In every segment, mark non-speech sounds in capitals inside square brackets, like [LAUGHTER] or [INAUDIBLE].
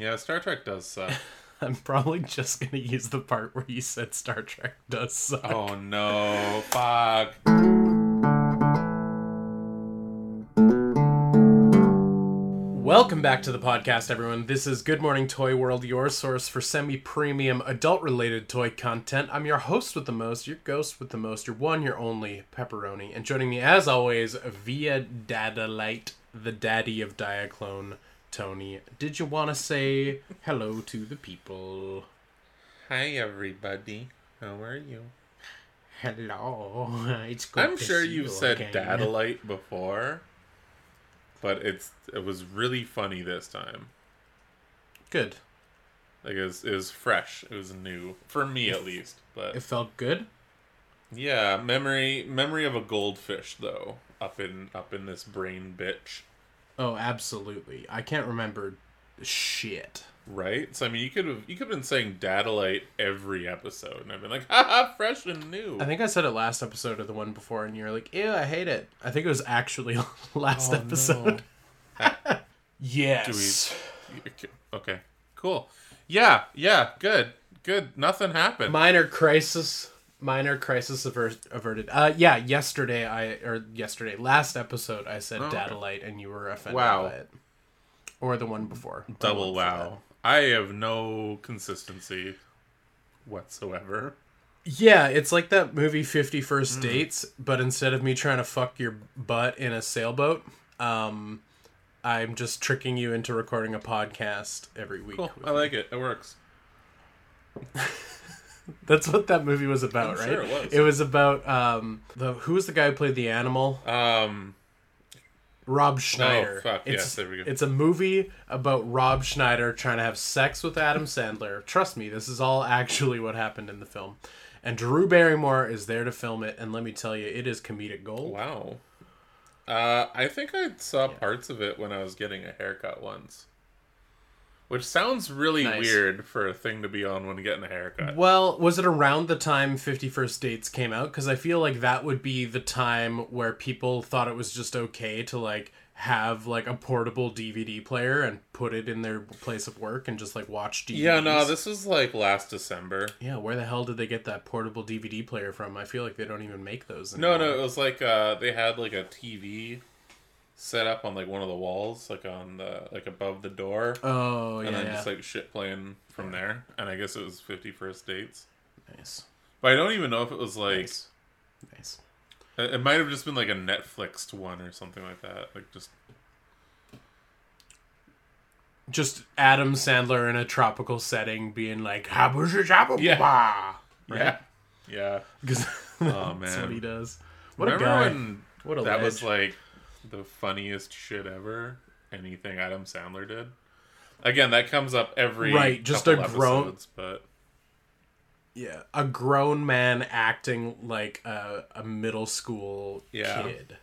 Yeah, Star Trek does suck. [LAUGHS] I'm probably just gonna use the part where you said Star Trek does suck. oh no, fuck. Welcome back to the podcast, everyone. This is Good Morning Toy World, your source for semi premium adult related toy content. I'm your host with the most, your ghost with the most, your one, your only, Pepperoni. And joining me, as always, via Dadalite, the daddy of Diaclone, Tony. Did you want to say hello to the people? Hi, everybody. How are you? Hello. [LAUGHS] It's good I'm sure you've you said again. Dadalite before, but it's it was really funny this time. Good. Like it was, it was fresh. It was new for me at least. But It felt good. yeah, memory memory of a goldfish though up in up in this brain bitch. Oh, absolutely. I can't remember shit. Right? So I mean, you could have you could have been saying Dadalite every episode, and I've been like, [LAUGHS] haha, fresh and new. I think I said it last episode or the one before, and you were like, "Ew, I hate it." I think it was actually [LAUGHS] last Oh, episode. [LAUGHS] yes. Okay, cool. Yeah, yeah, good, good. Nothing happened. Minor crisis. Minor crisis aver- averted. Uh, yeah. Yesterday, I or yesterday, last episode, I said Oh, okay. Dadalite, and you were offended Wow. by it. Or the one before. Or Double wow. I have no consistency whatsoever. Yeah, it's like that movie Fifty First Hmm. Dates, but instead of me trying to fuck your butt in a sailboat, um, I'm just tricking you into recording a podcast every week. Cool. I like it. It works. [LAUGHS] That's what that movie was about, I'm right? sure it was. It was about um the who was the guy who played the animal? Um, Rob Schneider. Oh, fuck, it's, yes, there we go. It's a movie about Rob Schneider trying to have sex with Adam Sandler. Trust me, this is all actually what happened in the film. And Drew Barrymore is there to film it, and let me tell you, it is comedic gold. wow. Uh, I think I saw parts of it when I was getting a haircut once. Which sounds really Nice. weird for a thing to be on when getting a haircut. Well, was it around the time Fifty First Dates came out? Because I feel like that would be the time where people thought it was just okay to like have like a portable DVD player and put it in their place of work and just like watch DVDs. Yeah, no, this was like last December. Yeah, where the hell did they get that portable DVD player from? I feel like they don't even make those. No, no, it was like uh they had like a TV set up on like one of the walls, like on the like above the door. Oh yeah, and then yeah. just like shit playing from there. And I guess it was Fifty First Dates. nice, But I don't even know if it was like nice, nice. it it might have just been like a Netflixed one or something like that. Like just Just Adam Sandler in a tropical setting, being like, "Habusha Yeah. Right? yeah, yeah. [LAUGHS] Because Oh [LAUGHS] that's what he does. What remember a guy! when what a that was like the funniest shit ever? Anything Adam Sandler did. Again, that comes up every Right, just a grown- episodes, but yeah, a grown man acting like a, a middle school Yeah. kid,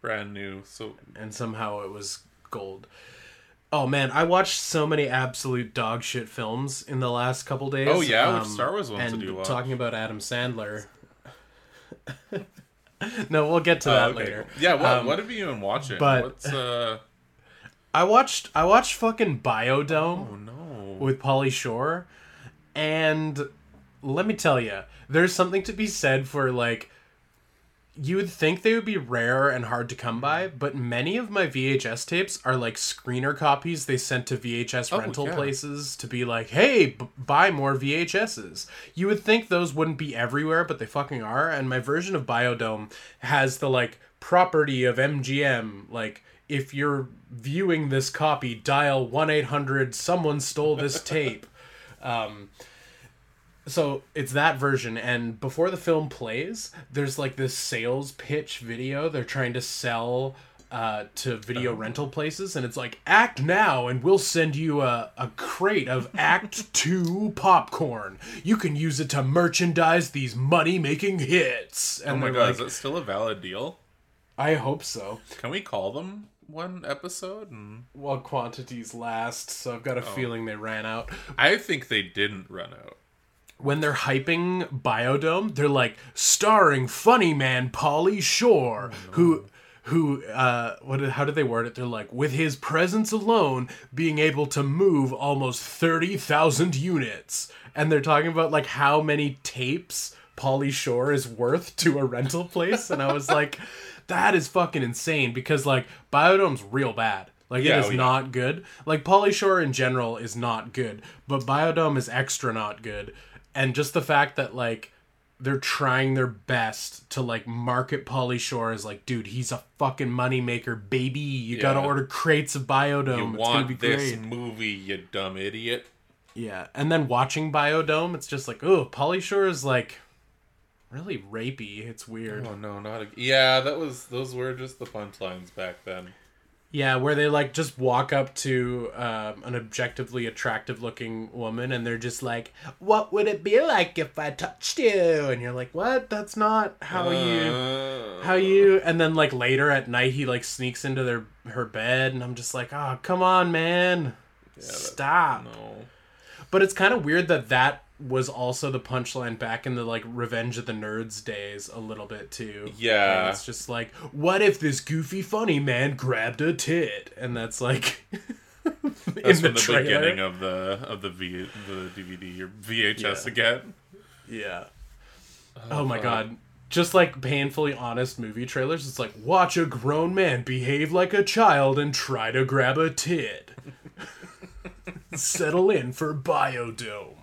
brand new. So and somehow it was gold. Oh man, I watched so many absolute dog shit films in the last couple days. Oh, yeah? Which Star Wars ones and? Talking about Adam Sandler. [LAUGHS] [LAUGHS] no, we'll get to Oh, that okay, later. Yeah, what Um, what have you been watching? but- What's uh [LAUGHS] I watched I watched fucking Biodome. oh no. with Pauly Shore, and let me tell you, there's something to be said for like. You would think they would be rare and hard to come by, but many of my VHS tapes are like screener copies they sent to VHS Oh, rental yeah. places to be like, "Hey, b- buy more VHSs." You would think those wouldn't be everywhere, but they fucking are. And my version of Biodome has the like property of MGM, like if you're viewing this copy, dial 1 800 someone stole this tape. [LAUGHS] Um, so it's that version, and before the film plays, there's like this sales pitch video. They're trying to sell uh, to video rental places, and it's like act now, and we'll send you a, a crate of [LAUGHS] Act Two popcorn. You can use it to merchandise these money making hits. And Oh my god, like, is it still a valid deal? I hope so. Can we call them one episode? And Well, quantities last, so I've got a feeling they ran out. I think they didn't run out. When they're hyping Biodome, they're like starring funny man Pauly Shore, who who uh what how did they word it? They're like with his presence alone being able to move almost 30,000 units. And they're talking about like how many tapes Pauly Shore is worth to a rental place and I was [LAUGHS] like that is fucking insane because like Biodome's real bad. Like Yeah, it is oh, yeah. not good. Like Polly Shore in general is not good but Biodome is extra not good and just the fact that like they're trying their best to like market Pauly Shore as like, dude, he's a fucking moneymaker, baby. You gotta order crates of Biodome. You it's gonna want be this great. movie, you dumb idiot. Yeah. And then watching Biodome, it's just like, oh, Pauly Shore is like really rapey. It's weird. Oh no, not a... yeah. That was those were just the punchlines back then. Yeah, where they like just walk up to um, an objectively attractive looking woman and they're just like, What would it be like if I touched you? And you're like, What? That's not how you Uh, how you and then like later at night he like sneaks into their her bed and i'm just like oh come on man stop No. but it's kind of weird that that was also the punchline back in the like revenge of the nerds days a little bit too Yeah. And it's just like what if this goofy funny man grabbed a tit and that's like [LAUGHS] That's in from the, trailer. beginning of the of the V the DVD or VHS Yeah. again. Yeah. Oh, oh, my fuck. god. Just like painfully honest movie trailers, it's like watch a grown man behave like a child and try to grab a tit. [LAUGHS] [LAUGHS] Settle in for Biodome.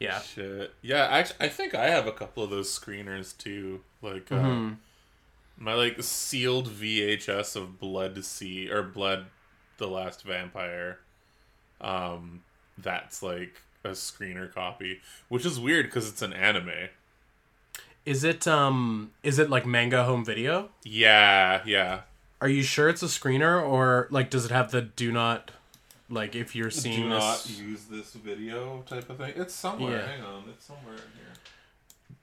Yeah. Shit. Yeah, actually, I think I have a couple of those screeners too. Like uh, Mm-hmm. my like sealed VHS of Blood C or Blood, the Last Vampire. Um, that's like a screener copy, which is weird because it's an anime. Is it um is it like manga home video? Yeah, yeah. Are you sure it's a screener or like does it have the do not like if you're seeing Do this not use this video type of thing. It's somewhere. Yeah. Hang on, it's somewhere in here.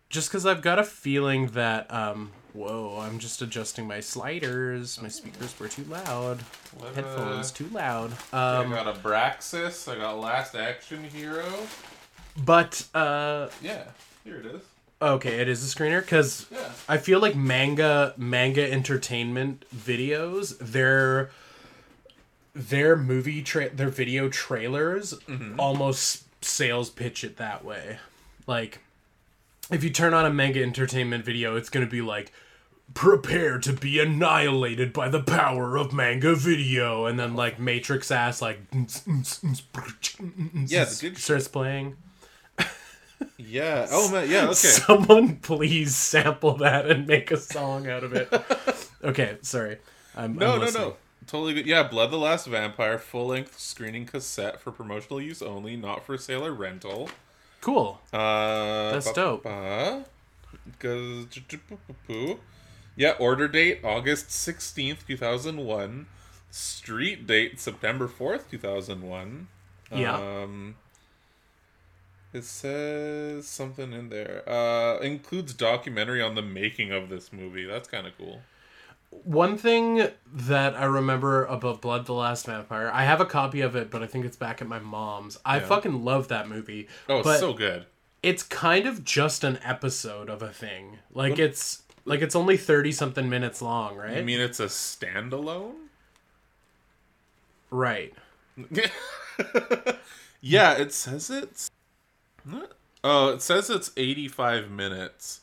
just because I've got a feeling that um whoa I'm just adjusting my sliders my speakers were too loud What, headphones uh, too loud Um, I got a Braxis. I got Last Action Hero. but uh Yeah, here it is. okay it is a screener because Yeah. I feel like manga manga entertainment videos their their movie tra- their video trailers mm-hmm. almost sales pitch it that way like if you turn on a manga entertainment video it's going to be like prepare to be annihilated by the power of manga video and then like matrix ass like Yeah, good starts playing Yeah. Oh man. Yeah. Okay. [LAUGHS] Someone please sample that and make a song out of it. [LAUGHS] okay, sorry. I'm, No, I'm no, no. Totally good. Yeah, Blood the Last Vampire, full length screening cassette for promotional use only, not for sale or rental. Cool. Uh, That's dope. Yeah, order date August 16th, 2001. Street date September 4th, 2001. Yeah. Um, it says something in there. Uh, includes documentary on the making of this movie. That's kind of cool. One thing that I remember about Blood the Last Vampire, I have a copy of it, but I think it's back at my mom's. I Yeah. fucking love that movie. Oh, it's so good. it's kind of just an episode of a thing. Like it's like it's only 30 something minutes long, right? I mean, it's a standalone. right. [LAUGHS] yeah, it says it's. Oh, it says it's eighty-five minutes,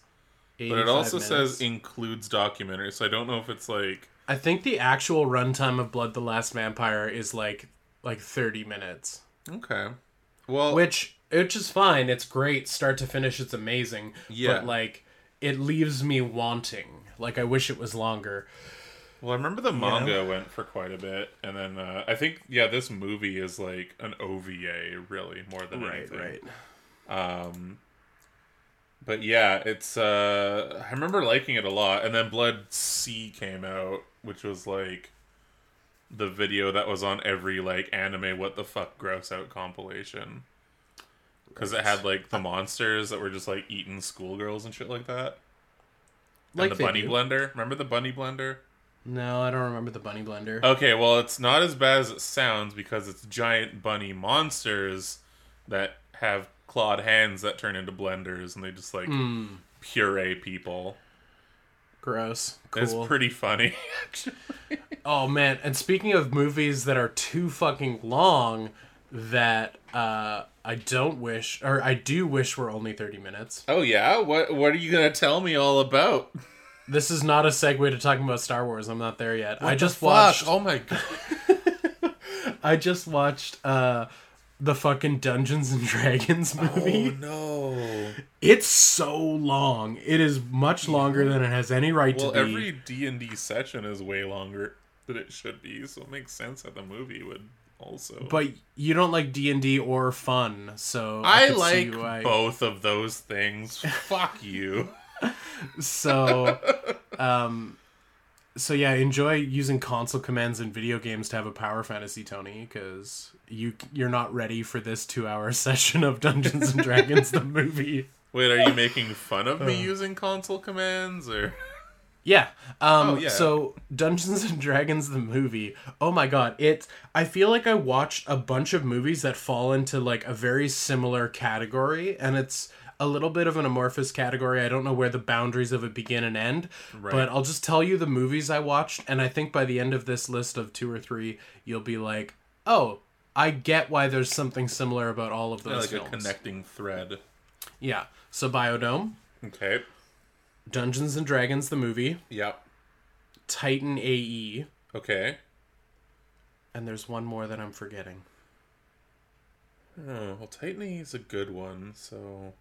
but it also minutes. says includes documentary. So I don't know if it's like. I think the actual runtime of Blood the Last Vampire is like like 30 minutes. Okay. Well, which which is fine it's great start to finish it's amazing Yeah. but like it leaves me wanting like i wish it was longer well, I remember the manga went for quite a bit, and then uh, I think yeah, this movie is like an OVA, really more than anything. Right. Right. Um, but yeah, it's. Uh, I remember liking it a lot, and then Blood C came out, which was like the video that was on every like anime what the fuck gross out compilation. Because it had like the monsters that were just like eating schoolgirls and shit like that. like and the bunny do. blender. Remember the bunny blender? no i don't remember the bunny blender Okay, well, it's not as bad as it sounds because it's giant bunny monsters that have clawed hands that turn into blenders and they just like Hmm. puree people. Gross. Cool. It's pretty funny. [LAUGHS] oh man! And speaking of movies that are too fucking long, that uh, I don't wish, or I do wish were only thirty minutes. Oh yeah, what what are you gonna tell me all about? This is not a segue to talking about Star Wars. I'm not there yet. What I just watched. Oh my god. [LAUGHS] I just watched uh the fucking Dungeons and [LAUGHS] Dragons oh, movie. Oh no. It's so long. It is much longer than it has any right well, to be. Well, every D&D session is way longer than it should be, so it makes sense that the movie would also. But you don't like D&D or fun, so I, I like why... both of those things. Fuck you. [LAUGHS] So [LAUGHS] um so yeah, enjoy using console commands in video games to have a power fantasy, Tony, because you you're not ready for this two hour [LAUGHS] session of Dungeons and Dragons the [LAUGHS] movie. Wait, are you making fun of me uh. using console commands or? Yeah. Um, oh, yeah. So Dungeons and Dragons the movie. Oh my god, it. I feel like I watched a bunch of movies that fall into like a very similar category, and it's a little bit of an amorphous category. I don't know where the boundaries of it begin and end, right. but I'll just tell you the movies I watched, and I think by the end of this list of two or three, you'll be like, "Oh, I get why there's something similar about all of those yeah, like films. a connecting thread." Yeah. So Biodome. Okay. Dungeons and Dragons the movie. Yep. Titan AE. Okay. And there's one more that I'm forgetting. Oh, well, Titan AE is a good one, so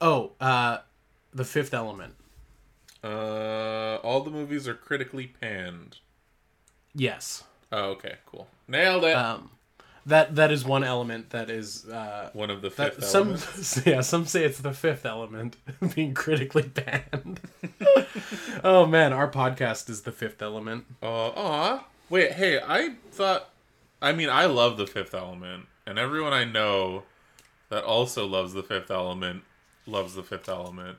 Oh, uh, The Fifth Element. Uh, all the movies are critically panned. Yes. Oh, okay, cool. Nailed it. Um, that that is one element that is uh, one of the fifth that, elements. [LAUGHS] Some yeah, some say it's the fifth element [LAUGHS] being critically banned. [LAUGHS] oh man, our podcast is the fifth element. Oh, uh. Wait, hey, I thought. I mean, I love the fifth element, and everyone I know that also loves the fifth element loves the Fifth Element.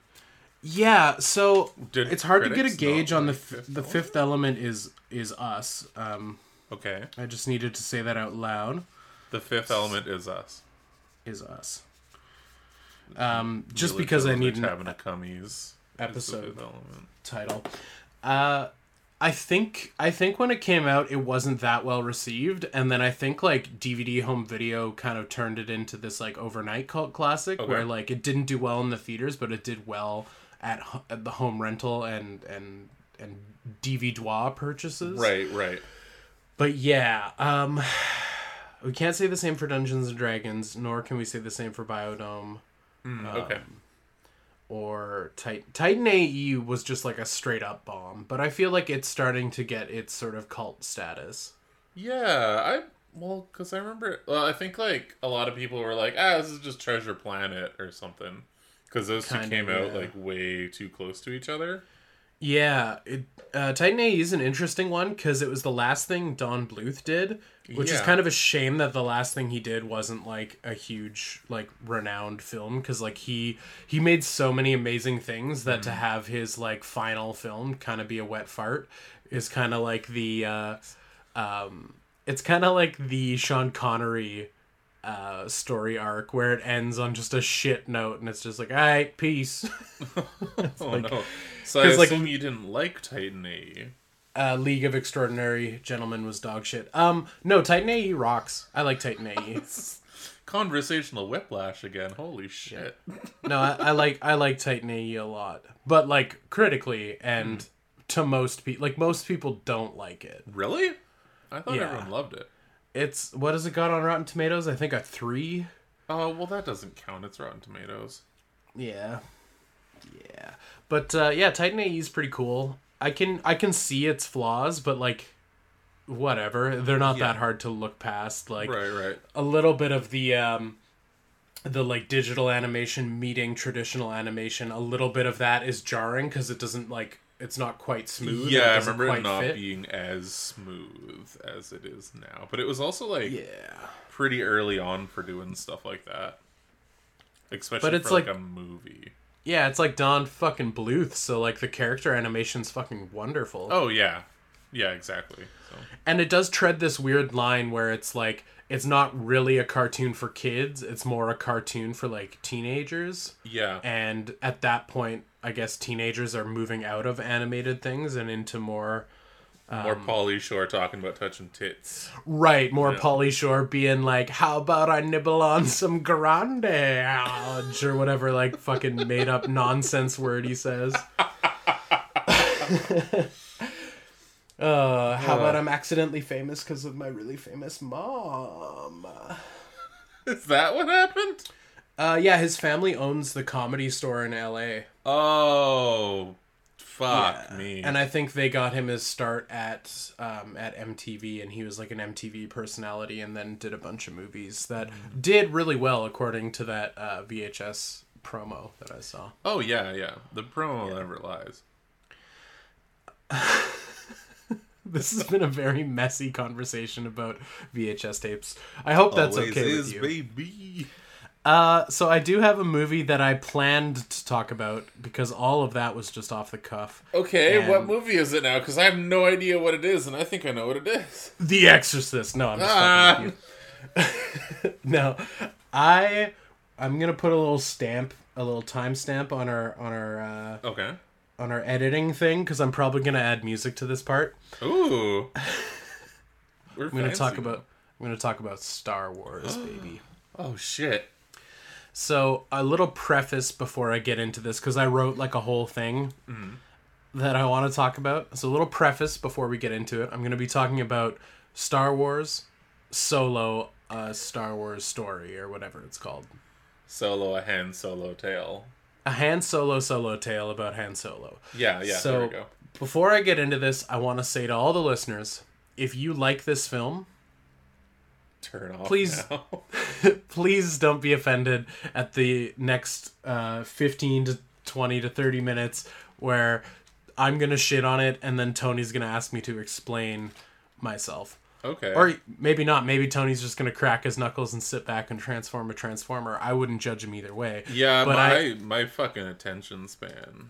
Yeah, so Did it's hard to get a gauge on the f- fifth the Fifth Element is is us. Um, okay, I just needed to say that out loud. The Fifth Element is us. Is us. Um, just because I need an having a cummies episode title. Uh, I think I think when it came out, it wasn't that well received, and then I think like DVD home video kind of turned it into this like overnight cult classic okay. where like it didn't do well in the theaters, but it did well at, at the home rental and and and DVD purchases. Right, right. But yeah, um, [SIGHS] we can't say the same for Dungeons and Dragons, nor can we say the same for Biodome. Mm, okay. Um, or Titan. Titan AE was just like a straight up bomb, but I feel like it's starting to get its sort of cult status. Yeah, I well, because I remember. Well, I think like a lot of people were like, "Ah, this is just Treasure Planet" or something, because those two came yeah. out like way too close to each other. Yeah, it, uh, Titan AE is an interesting one because it was the last thing Don Bluth did, which yeah. is kind of a shame that the last thing he did wasn't like a huge like renowned film because like he he made so many amazing things that mm. to have his like final film kind of be a wet fart is kind of like the uh, um, it's kind of like the Sean Connery uh, story arc where it ends on just a shit note and it's just like, all right, peace. [LAUGHS] [LAUGHS] oh like, no! So I assume like, you didn't like Titan AE. Uh, League of Extraordinary Gentlemen was dog shit. Um, no, Titan AE rocks. I like Titan AE. [LAUGHS] Conversational whiplash again. Holy shit. no, I, I, like I like Titan AE a lot, but like critically and mm. to most people, like most people don't like it. Really? I thought yeah. everyone loved it. It's what has it got on Rotten Tomatoes? I think a three. Oh well, that doesn't count. It's Rotten Tomatoes. Yeah, yeah, but uh, yeah, Titan AE is pretty cool. I can I can see its flaws, but like whatever, they're not yeah. that hard to look past. Like right, right. A little bit of the um, the like digital animation meeting traditional animation. A little bit of that is jarring because it doesn't like it's not quite smooth. Yeah, I remember it not fit. being as smooth as it is now. But it was also like yeah, pretty early on for doing stuff like that. Especially but it's for like, like a movie. Yeah, it's like Don fucking Bluth, so like the character animation's fucking wonderful. Oh yeah. Yeah, exactly. So. And it does tread this weird line where it's like it's not really a cartoon for kids. It's more a cartoon for like teenagers. Yeah. And at that point, I guess teenagers are moving out of animated things and into more more um, Pauly Shore talking about touching tits. Right, more yeah. Pauly Shore being like, "How about I nibble on some grande or whatever, like fucking made up [LAUGHS] nonsense word he says. [LAUGHS] Uh, how uh, about I'm accidentally famous because of my really famous mom? [LAUGHS] Is that what happened? Uh, yeah, his family owns the comedy store in L.A. Oh, fuck yeah. me! And I think they got him his start at um, at MTV, and he was like an MTV personality, and then did a bunch of movies that mm. did really well, according to that uh, VHS promo that I saw. Oh yeah, yeah. The promo yeah. never lies. [LAUGHS] [LAUGHS] this has been a very messy conversation about VHS tapes. I hope that's Always okay is, with you. baby. Uh, so I do have a movie that I planned to talk about because all of that was just off the cuff. Okay, and what movie is it now? Because I have no idea what it is, and I think I know what it is. The Exorcist. No, I'm just ah. You. [LAUGHS] no, I I'm gonna put a little stamp, a little timestamp on our on our uh, okay on our editing thing because I'm probably gonna add music to this part. Ooh. [LAUGHS] We're I'm gonna fancy. talk about I'm gonna talk about Star Wars, [GASPS] baby. Oh shit. So a little preface before I get into this because I wrote like a whole thing mm. that I want to talk about. So a little preface before we get into it. I'm gonna be talking about Star Wars, Solo, a Star Wars story or whatever it's called. Solo, a Han Solo tale a Han Solo solo tale about Han Solo. Yeah, yeah. So there we go. before I get into this, I want to say to all the listeners, if you like this film, turn off. Please, [LAUGHS] [LAUGHS] please don't be offended at the next uh, fifteen to twenty to thirty minutes where I'm gonna shit on it, and then Tony's gonna ask me to explain myself. Okay. Or maybe not. Maybe Tony's just gonna crack his knuckles and sit back and transform a transformer. I wouldn't judge him either way. Yeah, but my I, my fucking attention span.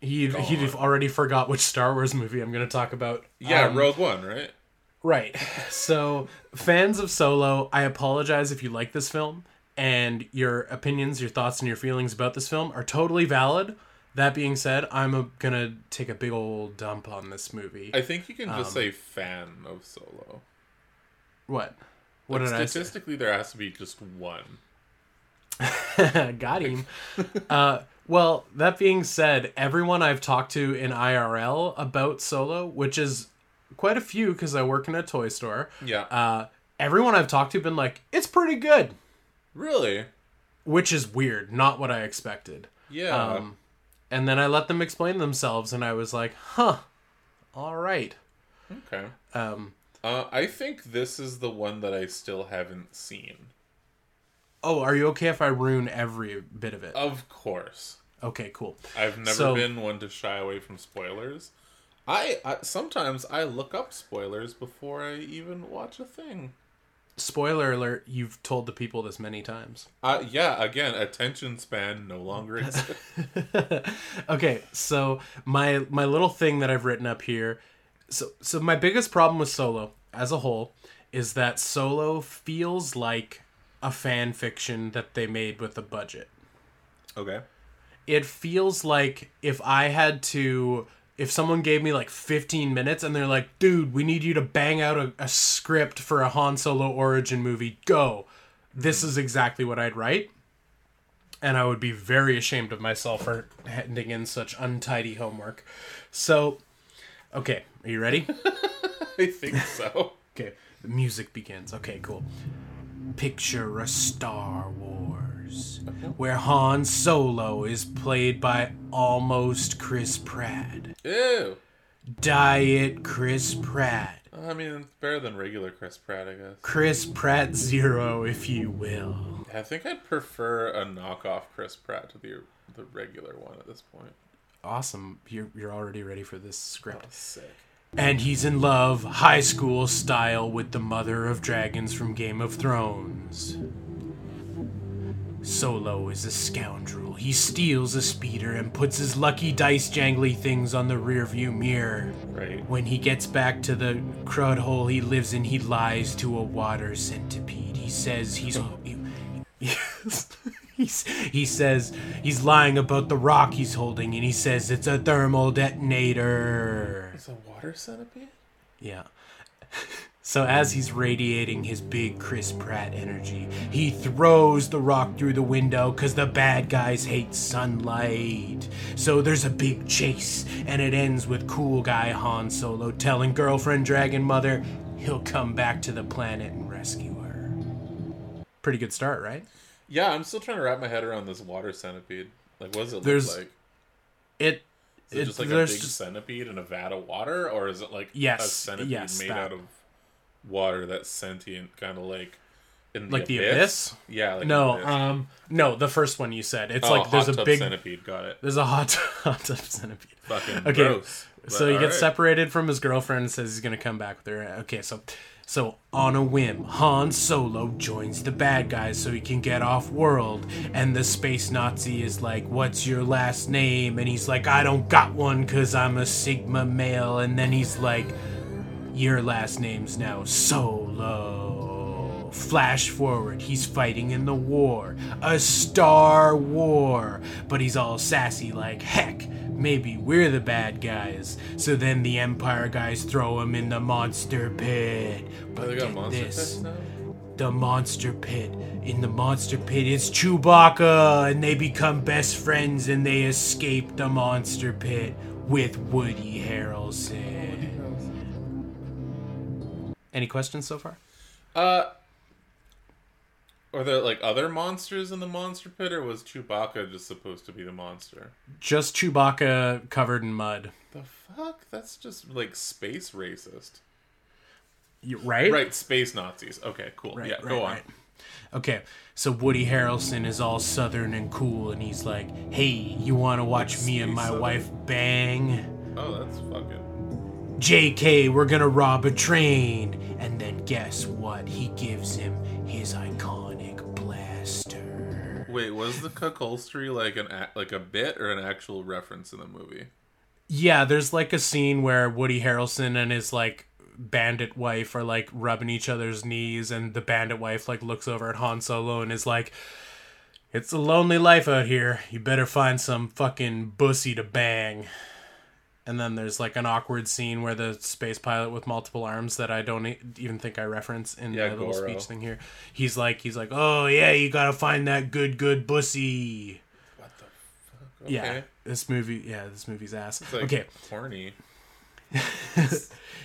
He he already forgot which Star Wars movie I'm gonna talk about. Yeah, um, Rogue One, right? Right. So, fans of Solo, I apologize if you like this film and your opinions, your thoughts, and your feelings about this film are totally valid. That being said, I'm a, gonna take a big old dump on this movie. I think you can just um, say fan of Solo. What? What like, did statistically, I there has to be just one. [LAUGHS] Got him. uh, well, that being said, everyone I've talked to in IRL about Solo, which is quite a few because I work in a toy store. Yeah. Uh, everyone I've talked to been like, it's pretty good. Really? Which is weird. Not what I expected. Yeah. Um, and then I let them explain themselves, and I was like, "Huh, all right." Okay. Um, uh, I think this is the one that I still haven't seen. Oh, are you okay if I ruin every bit of it? Of course. Okay, cool. I've never so, been one to shy away from spoilers. I, I sometimes I look up spoilers before I even watch a thing spoiler alert you've told the people this many times. Uh yeah again attention span no longer [LAUGHS] exists. Okay so my my little thing that i've written up here so so my biggest problem with solo as a whole is that solo feels like a fan fiction that they made with a budget. Okay. It feels like if i had to if someone gave me like 15 minutes and they're like, dude, we need you to bang out a, a script for a Han Solo origin movie, go. This is exactly what I'd write. And I would be very ashamed of myself for handing in such untidy homework. So, okay, are you ready? [LAUGHS] I think so. okay, the music begins. Okay, cool. Picture a Star Wars where Han Solo is played by almost Chris Pratt. Ew. Diet Chris Pratt. I mean, it's better than regular Chris Pratt, I guess. Chris Pratt Zero, if you will. I think I'd prefer a knockoff Chris Pratt to the the regular one at this point. Awesome. You're, you're already ready for this script. Oh, sick. And he's in love, high school style, with the mother of dragons from Game of Thrones. Solo is a scoundrel. He steals a speeder and puts his lucky dice jangly things on the rearview mirror. Right. When he gets back to the crud hole he lives in, he lies to a water centipede. He says he's. He, [LAUGHS] he's, he says he's lying about the rock he's holding, and he says it's a thermal detonator. It's a water centipede? Yeah. [LAUGHS] So as he's radiating his big Chris Pratt energy, he throws the rock through the window cuz the bad guys hate sunlight. So there's a big chase and it ends with cool guy Han Solo telling girlfriend Dragon Mother he'll come back to the planet and rescue her. Pretty good start, right? Yeah, I'm still trying to wrap my head around this water centipede. Like, what does it There's- look like? It Is it, it- just like a big just- centipede in a vat of water, or is it like yes, a centipede yes, made that. out of water that's sentient, kind of like in the Like the abyss? abyss? Yeah, like no, the um no, the first one you said. It's oh, like there's a big centipede. Got it. there's a hot [LAUGHS] hot tub centipede. Fucking Okay, gross. So he gets alright. separated from his girlfriend and says he's gonna come back with her. Okay, so so on a whim, Han Solo joins the bad guys so he can get off world. And the space Nazi is like, "What's your last name?" And he's like, "I don't got one cuz I'm a Sigma male." And then he's like, "Your last name's now Solo." Flash forward, he's fighting in the war, a Star War, but he's all sassy like, heck, maybe we're the bad guys. So then the Empire guys throw him in the monster pit. But Oh, they got monster this, the monster pit. In the monster pit it's Chewbacca, and they become best friends and they escape the monster pit with Woody Harrelson. Any questions so far? Uh, are there like other monsters in the monster pit, or was Chewbacca just supposed to be the monster? Just Chewbacca covered in mud. The fuck? That's just like space racist. You, right? Right, space Nazis. Okay, cool. Right, yeah, right, go on. right. Okay, so Woody Harrelson is all southern and cool, and he's like, "Hey, you want to watch me and my Southern. wife bang? Oh, that's fucking. JK, we're gonna rob a train." And then guess what? He gives him his iconic blaster. Wait, was the cuckolstery like an like a bit or an actual reference in the movie? Yeah, there's like a scene where Woody Harrelson and his like bandit wife are like rubbing each other's knees, and the bandit wife like looks over at Han Solo and is like, "It's a lonely life out here. You better find some fucking bussy to bang." And then there's like an awkward scene where the space pilot with multiple arms that I don't e- even think I reference in Yeah, my little speech thing here. He's like, he's like, "Oh yeah, you gotta find that good, good bussy." What the fuck? Okay. Yeah, this movie. Yeah, this movie's ass. It's like okay, horny. [LAUGHS]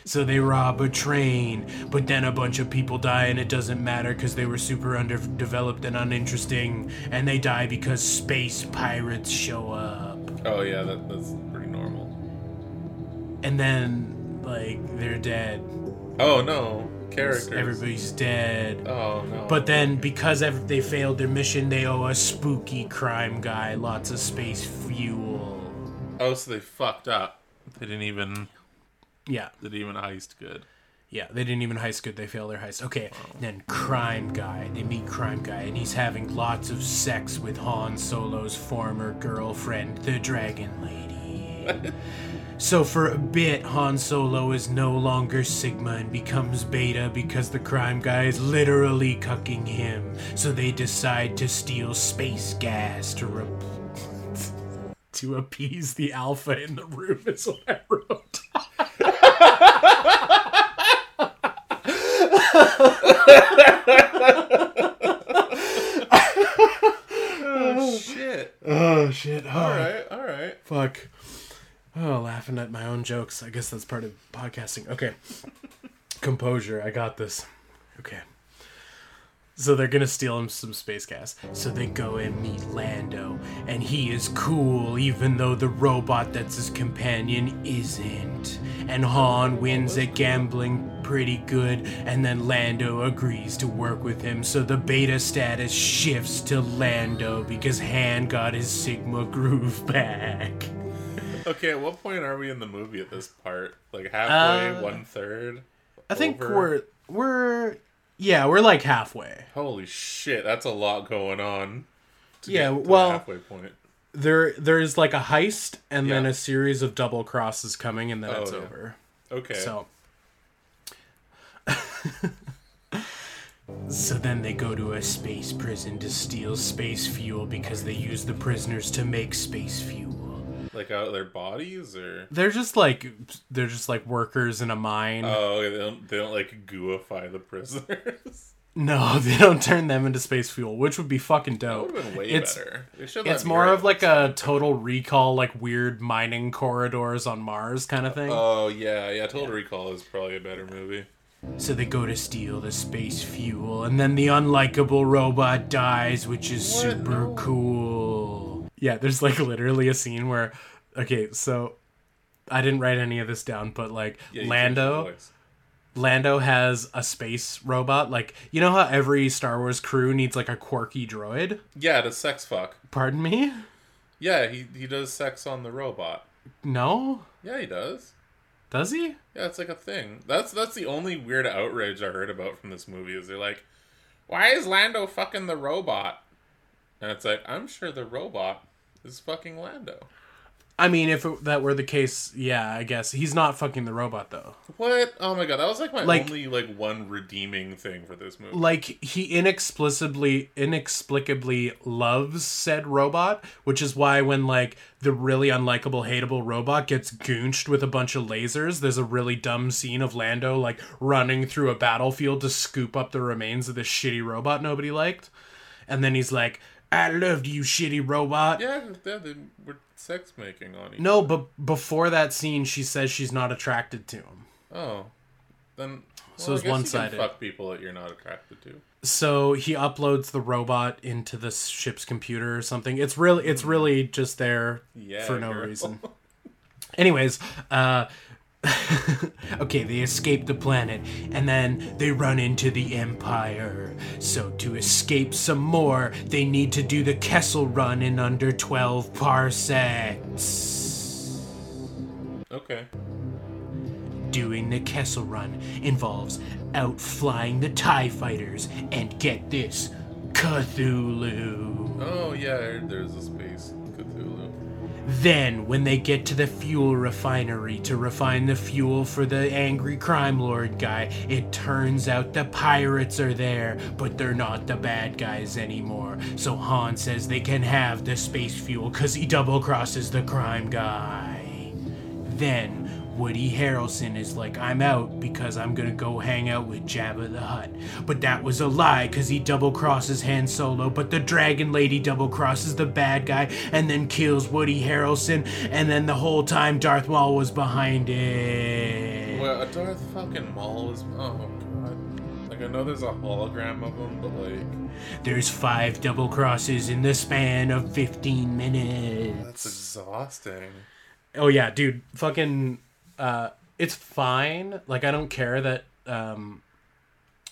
So they rob a train, but then a bunch of people die and it doesn't matter because they were super underdeveloped and uninteresting, and they die because space pirates show up. Oh yeah, that, that's pretty normal. And then, like, they're dead. Oh no, characters. Everybody's dead. Oh no. But then, because ev- they failed their mission, they owe a spooky crime guy lots of space fuel. oh, so they fucked up. They didn't even. Yeah, They didn't even heist good. Yeah, they didn't even heist good. They failed their heist. Okay, then crime guy. They meet crime guy, and he's having lots of sex with Han Solo's former girlfriend, the Dragon Lady. [LAUGHS] so for a bit, Han Solo is no longer Sigma and becomes Beta because the crime guy is literally cucking him. So they decide to steal space gas to re- [LAUGHS] to appease the alpha in the room. Is what I wrote. [LAUGHS] Oh shit. Oh shit! All right, all right. Fuck. Oh, laughing at my own jokes. I guess that's part of podcasting. Okay. [LAUGHS] Composure. I got this. Okay. So they're gonna steal him some space gas. So they go and meet Lando, and he is cool, even though the robot that's his companion isn't. And Han wins at gambling pretty good, and then Lando agrees to work with him. So the beta status shifts to Lando because Han got his Sigma groove back. [LAUGHS] Okay, at what point are we in the movie at this part? Like halfway, Uh, one third? I think Over. we're we're yeah, we're like halfway. Holy shit, that's a lot going on. yeah, well, halfway point. There, there's like a heist and yeah. then a series of double crosses coming, and then oh, it's yeah. over. Okay. So. [LAUGHS] so then they go to a space prison to steal space fuel because they use the prisoners to make space fuel. Like out of their bodies, or they're just like they're just like workers in a mine. Oh, they don't they don't like gooify the prisoners. [LAUGHS] No, [LAUGHS] they don't turn them into space fuel, which would be fucking dope. That way it's, better. It's more of like a total recall, like weird mining corridors on Mars kind of uh, thing. Oh yeah, yeah. Total yeah. Recall is probably a better movie. So they go to steal the space fuel, and then the unlikable robot dies, which is what? super no. cool. Yeah, there's like literally a scene where, okay, so I didn't write any of this down, but like yeah, Lando Lando has a space robot. Like, you know how every Star Wars crew needs like a quirky droid? Yeah, to sex fuck. Pardon me? Yeah, he, he does sex on the robot. No? Yeah, he does. Does he? Yeah, it's like a thing. That's that's the only weird outrage I heard about from this movie is they're like, Why is Lando fucking the robot? And it's like, I'm sure the robot is fucking Lando. I mean, if it, that were the case, yeah, I guess he's not fucking the robot though. What? Oh my god, that was like my like, only like one redeeming thing for this movie. Like he inexplicably, inexplicably loves said robot, which is why when like the really unlikable, hateable robot gets goonched with a bunch of lasers, there's a really dumb scene of Lando like running through a battlefield to scoop up the remains of this shitty robot nobody liked, and then he's like, "I loved you, shitty robot." Yeah, yeah they were sex making on each No, but before that scene, she says she's not attracted to him. Oh, then well, so it's one sided. Fuck people that you're not attracted to. So he uploads the robot into the ship's computer or something. It's really, it's really just there yeah, for no girl. reason. [LAUGHS] Anyways, uh, [LAUGHS] okay, they escape the planet and then they run into the Empire. So, to escape some more, they need to do the Kessel run in under 12 parsecs. Okay. Doing the Kessel run involves outflying the TIE fighters and get this Cthulhu. Oh, yeah, there's a space. Then, when they get to the fuel refinery to refine the fuel for the angry crime lord guy, it turns out the pirates are there, but they're not the bad guys anymore. So Han says they can have the space fuel because he double crosses the crime guy. Then, Woody Harrelson is like, I'm out because I'm gonna go hang out with Jabba the Hutt. But that was a lie because he double crosses Han Solo, but the Dragon Lady double crosses the bad guy and then kills Woody Harrelson, and then the whole time Darth Maul was behind it. Well, Darth fucking Maul was. Oh, God. Like, I know there's a hologram of him, but like. There's five double crosses in the span of 15 minutes. That's exhausting. Oh, yeah, dude. Fucking uh, it's fine. Like I don't care that um,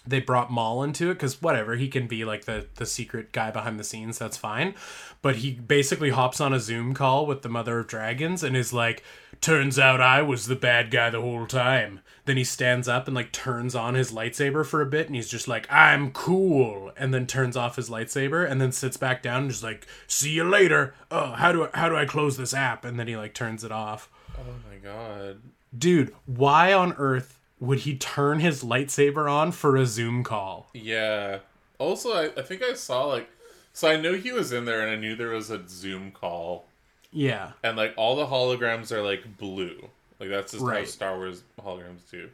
they brought Maul into it because whatever he can be like the the secret guy behind the scenes. That's fine. But he basically hops on a Zoom call with the Mother of Dragons and is like, "Turns out I was the bad guy the whole time." Then he stands up and like turns on his lightsaber for a bit and he's just like, "I'm cool," and then turns off his lightsaber and then sits back down and just like, "See you later." Oh, how do I, how do I close this app? And then he like turns it off. Oh my god dude, why on earth would he turn his lightsaber on for a Zoom call? Yeah. Also, I, I think I saw like, so I knew he was in there, and I knew there was a Zoom call. Yeah. And like all the holograms are like blue. Like that's just right. how Star Wars holograms do.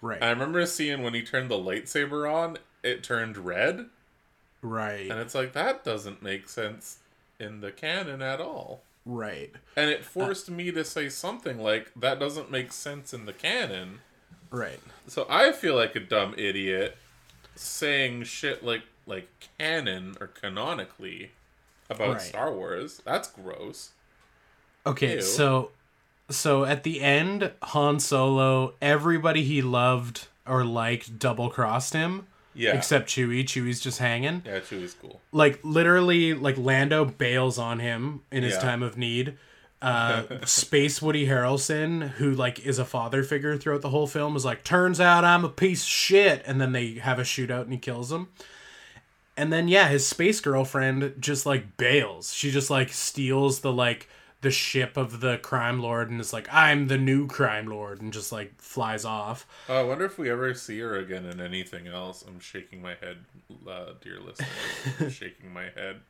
Right. And I remember seeing when he turned the lightsaber on, it turned red. Right. And it's like that doesn't make sense in the canon at all. Right. And it forced uh, me to say something like, that doesn't make sense in the canon. Right. So I feel like a dumb idiot saying shit like like canon or canonically about right. Star Wars. That's gross. Okay, Ew. so so at the end, Han Solo, everybody he loved or liked double crossed him. Yeah. Except Chewie. Chewie's just hanging. Yeah, Chewie's cool. Like literally, like Lando bails on him in his yeah. time of need. [LAUGHS] Uh, Space Woody Harrelson, who like is a father figure throughout the whole film, is like, "Turns out I'm a piece of shit," and then they have a shootout and he kills him. and then yeah, his space girlfriend just like bails. She just like steals the like the ship of the crime lord and is like, I'm the new crime lord, and just like flies off. Oh, I wonder if we ever see her again in anything else. I'm shaking my head, uh, dear listener [LAUGHS] shaking my head.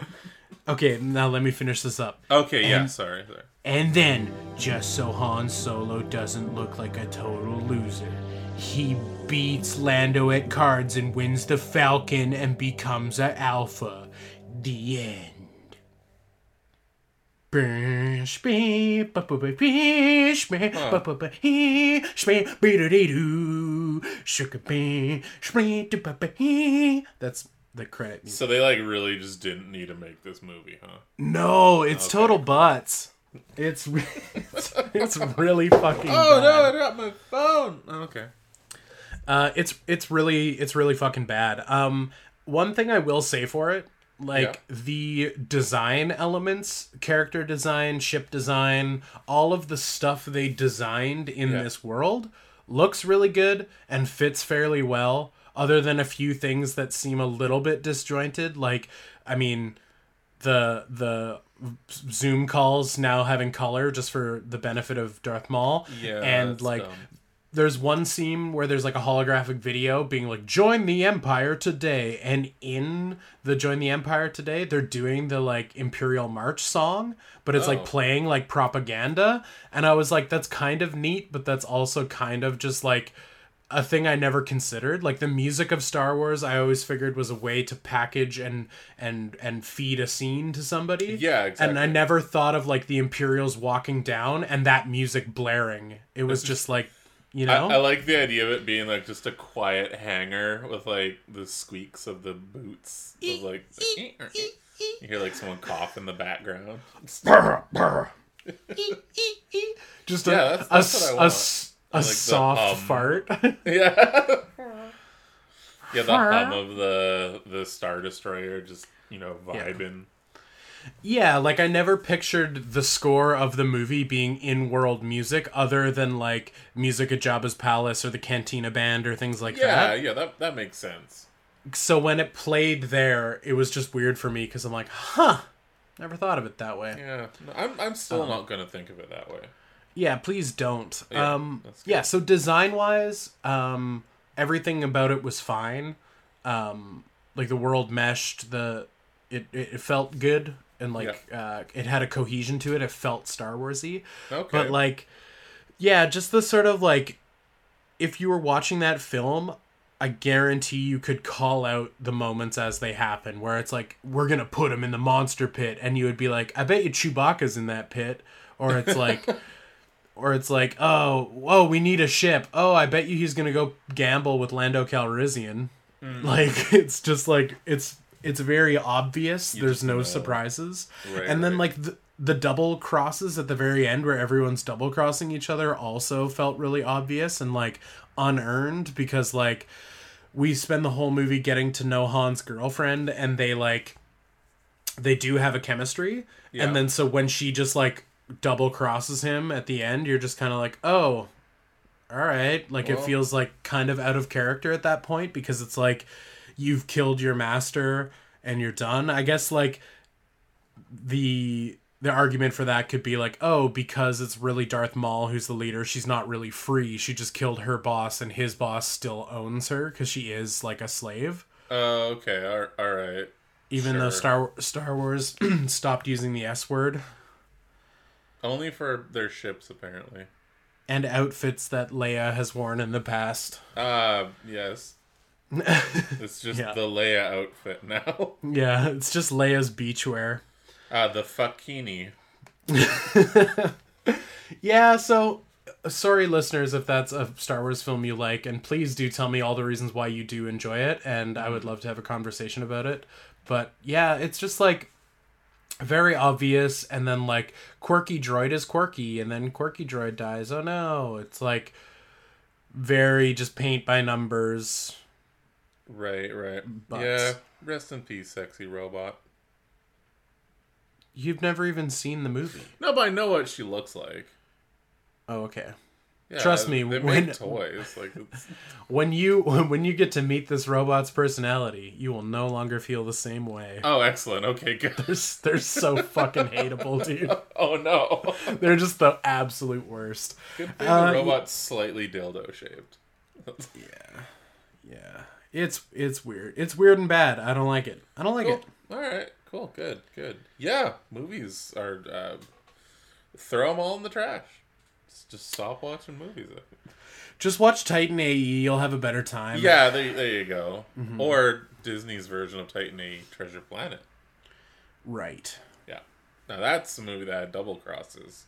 Okay, now let me finish this up. Okay, yeah, sorry, sorry. And then, just so Han Solo doesn't look like a total loser, he beats Lando at cards and wins the Falcon and becomes a Alpha. The end. That's the credit music. So they like really just didn't need to make this movie, huh? No, it's okay. total butts. It's it's, [LAUGHS] it's really fucking. oh bad. no! I dropped my phone. Oh, okay. Uh, it's it's really it's really fucking bad. Um, one thing I will say for it, like yeah. the design elements, character design, ship design, all of the stuff they designed in yeah. this world looks really good and fits fairly well. Other than a few things that seem a little bit disjointed, like I mean, the the Zoom calls now having color just for the benefit of Darth Maul. Yeah, and like dumb there's one scene where there's like a holographic video being like join the empire today and in the join the empire today they're doing the like imperial march song but it's oh. like playing like propaganda and i was like that's kind of neat but that's also kind of just like a thing i never considered like the music of star wars i always figured was a way to package and and and feed a scene to somebody yeah exactly. and i never thought of like the imperials walking down and that music blaring it was [LAUGHS] just like you know, I, I, like the idea of it being like just a quiet hangar with like the squeaks of the boots, of like [LAUGHS] you hear like someone cough in the background. [LAUGHS] just a yeah, that's, that's a, a, a, like soft fart. [LAUGHS] yeah, yeah, the hum of the the star destroyer just you know vibing. Yeah. Yeah, like I never pictured the score of the movie being in world music other than like music at Jabba's palace or the Cantina band or things like yeah, that. Yeah, yeah, that that makes sense. So when it played there, it was just weird for me because I'm like, huh, never thought of it that way. Yeah, I'm I'm still um, not gonna think of it that way. Yeah, please don't. Yeah, um, yeah. So design wise, um, everything about it was fine. Um, like the world meshed, the it it felt good and like yeah. uh, it had a cohesion to it. It felt Star Warsy. Okay. But like, yeah, just the sort of like, if you were watching that film, I guarantee you could call out the moments as they happen, where it's like we're gonna put him in the monster pit, and you would be like, I bet you Chewbacca's in that pit, or it's like. [LAUGHS] or it's like, oh, whoa, we need a ship. Oh, I bet you he's gonna go gamble with Lando Calrissian. Mm. Like [LAUGHS] it's just like it's it's very obvious. You There's no know. surprises. Right, and then right. like the, the double crosses at the very end where everyone's double crossing each other also felt really obvious and like unearned because like we spend the whole movie getting to know Han's girlfriend and they like they do have a chemistry yeah. and then so when she just like double crosses him at the end you're just kind of like oh all right like well, it feels like kind of out of character at that point because it's like you've killed your master and you're done. I guess like the the argument for that could be like, oh, because it's really Darth Maul who's the leader, she's not really free. She just killed her boss, and his boss still owns her because she is like a slave. Oh, uh, okay, all, all right. Even sure. though Star Star Wars [CLEARS THROAT] stopped using the S word, only for their ships apparently, and outfits that Leia has worn in the past. Ah, uh, yes. [LAUGHS] it's just yeah. the Leia outfit now. [LAUGHS] yeah, it's just Leia's beachwear. Ah, uh, the fuckini. [LAUGHS] yeah, so sorry listeners if that's a Star Wars film you like and please do tell me all the reasons why you do enjoy it and I would love to have a conversation about it. But yeah, it's just like very obvious and then like quirky droid is quirky and then quirky droid dies. Oh no. It's like very just paint by numbers Right, right. But yeah. Rest in peace, sexy robot. You've never even seen the movie. No, but I know what she looks like. Oh, okay. Yeah, Trust me, they when [LAUGHS] toys like when you when you get to meet this robot's personality, you will no longer feel the same way. Oh, excellent. Okay, good. [LAUGHS] They're, they're so fucking hateable, dude. [LAUGHS] Oh no, they're just the absolute worst. Good thing uh, the robot's slightly dildo shaped. yeah, yeah. It's it's weird. It's weird and bad. I don't like it. I don't like cool. it. All right, cool, good, good. Yeah, movies are uh, throw them all in the trash. Just stop watching movies. Just watch Titan AE. You'll have a better time. Yeah, there, there you go. Mm-hmm. Or Disney's version of Titan AE, Treasure Planet. Right. Yeah. Now that's a movie that had double crosses.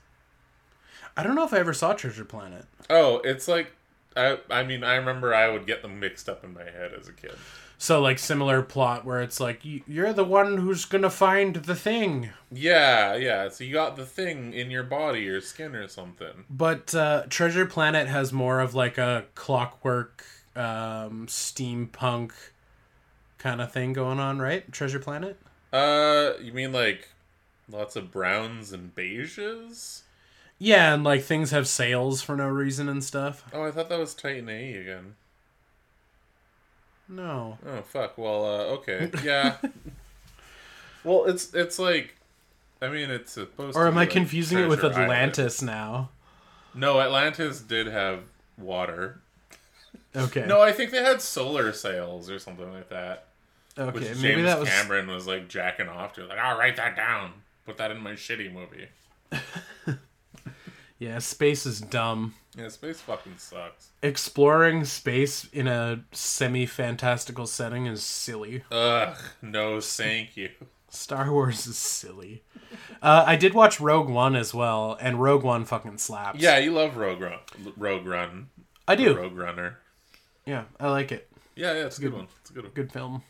I don't know if I ever saw Treasure Planet. Oh, it's like I. I mean, I remember I would get them mixed up in my head as a kid. So like similar plot where it's like you're the one who's gonna find the thing. Yeah, yeah. So you got the thing in your body or skin or something. But uh, Treasure Planet has more of like a clockwork, um, steampunk kind of thing going on, right? Treasure Planet. Uh, you mean like lots of browns and beiges? Yeah, and like things have sails for no reason and stuff. Oh, I thought that was Titan A again. No. Oh fuck. Well, uh, okay. [LAUGHS] Yeah. [LAUGHS] well, it's it's like, I mean, it's supposed. Or am I like confusing it with Atlantis Island. now? No, Atlantis did have water. Okay. No, I think they had solar sails or something like that. Okay, which James maybe that was Cameron was like jacking off to, like, I'll write that down, put that in my shitty movie. [LAUGHS] yeah, space is dumb. Yeah, space fucking sucks. Exploring space in a semi fantastical setting is silly. Ugh, no, thank you. Star Wars is silly. Uh, I did watch Rogue One as well, and Rogue One fucking slaps. Yeah, you love Rogue Run. Rogue Run. I do. Rogue Runner. Yeah, I like it. Yeah, yeah, it's, it's a good, good one. It's a good one. Good film.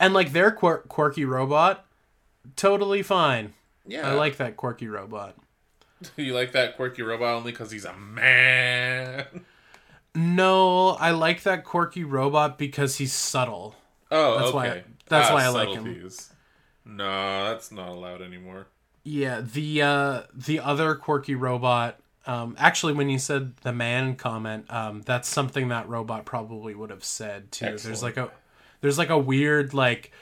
And like their quir- quirky robot, totally fine. Yeah, I like that quirky robot. [LAUGHS] you like that quirky robot only because he's a man? No, I like that quirky robot because he's subtle. Oh, that's okay. why. That's ah, why I like him. No, that's not allowed anymore. Yeah, the uh, the other quirky robot. Um, actually, when you said the man comment, um, that's something that robot probably would have said too. Excellent. There's like a there's like a weird like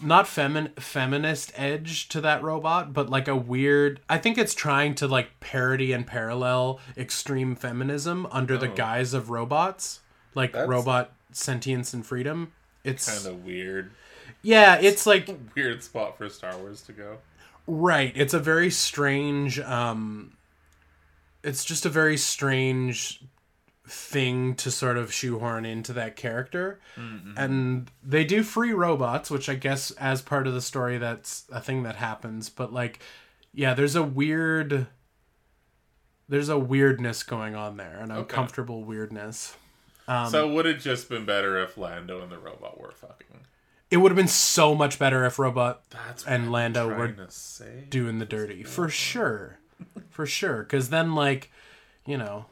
not femin- feminist edge to that robot, but like a weird. I think it's trying to like parody and parallel extreme feminism under oh. the guise of robots, like That's robot sentience and freedom. It's kind of weird. Yeah, it's like [LAUGHS] weird spot for Star Wars to go. Right. It's a very strange. um It's just a very strange thing to sort of shoehorn into that character. Mm-hmm. And they do free robots, which I guess as part of the story that's a thing that happens, but like yeah, there's a weird there's a weirdness going on there, an uncomfortable okay. weirdness. Um, so would it just been better if Lando and the robot were fucking? It would have been so much better if Robot That's and Lando were doing the dirty, for sure, for sure. Because then, like, you know,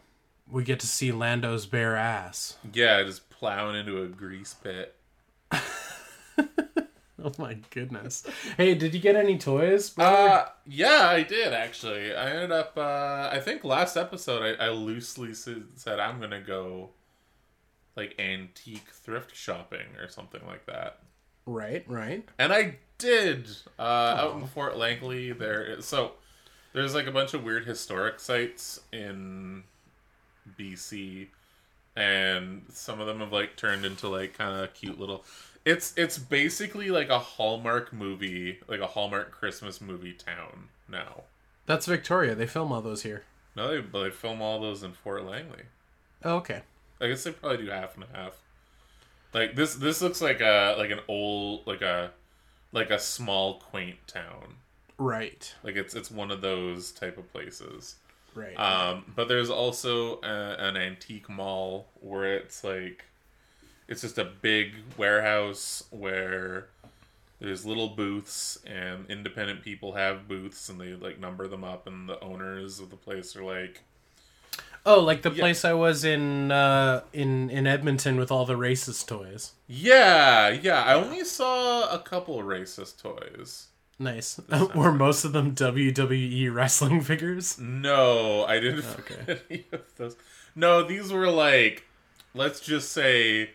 we get to see Lando's bare ass. Yeah, just plowing into a grease pit. [LAUGHS] oh my goodness! Hey, did you get any toys? Uh, yeah, I did actually. I ended up. Uh, I think last episode I, I loosely said I'm gonna go like antique thrift shopping or something like that. Right, right. And I did. Uh, oh. Out in Fort Langley, there is so there's like a bunch of weird historic sites in BC, and some of them have like turned into like kind of cute little. It's it's basically like a Hallmark movie, like a Hallmark Christmas movie town now. That's Victoria. They film all those here. No, they they film all those in Fort Langley. Oh, okay. I guess they probably do half and a half. Like this this looks like a like an old like a like a small quaint town. Right. Like it's it's one of those type of places. Right. Um, but there's also a, an antique mall where it's like it's just a big warehouse where there's little booths and independent people have booths and they like number them up and the owners of the place are like Oh, like the place I was in uh, in in Edmonton with all the racist toys. Yeah, yeah. I only saw a couple racist toys. Nice. Were most of them WWE wrestling [LAUGHS] figures? No, I didn't okay. [LAUGHS] any of those. No, these were like, let's just say,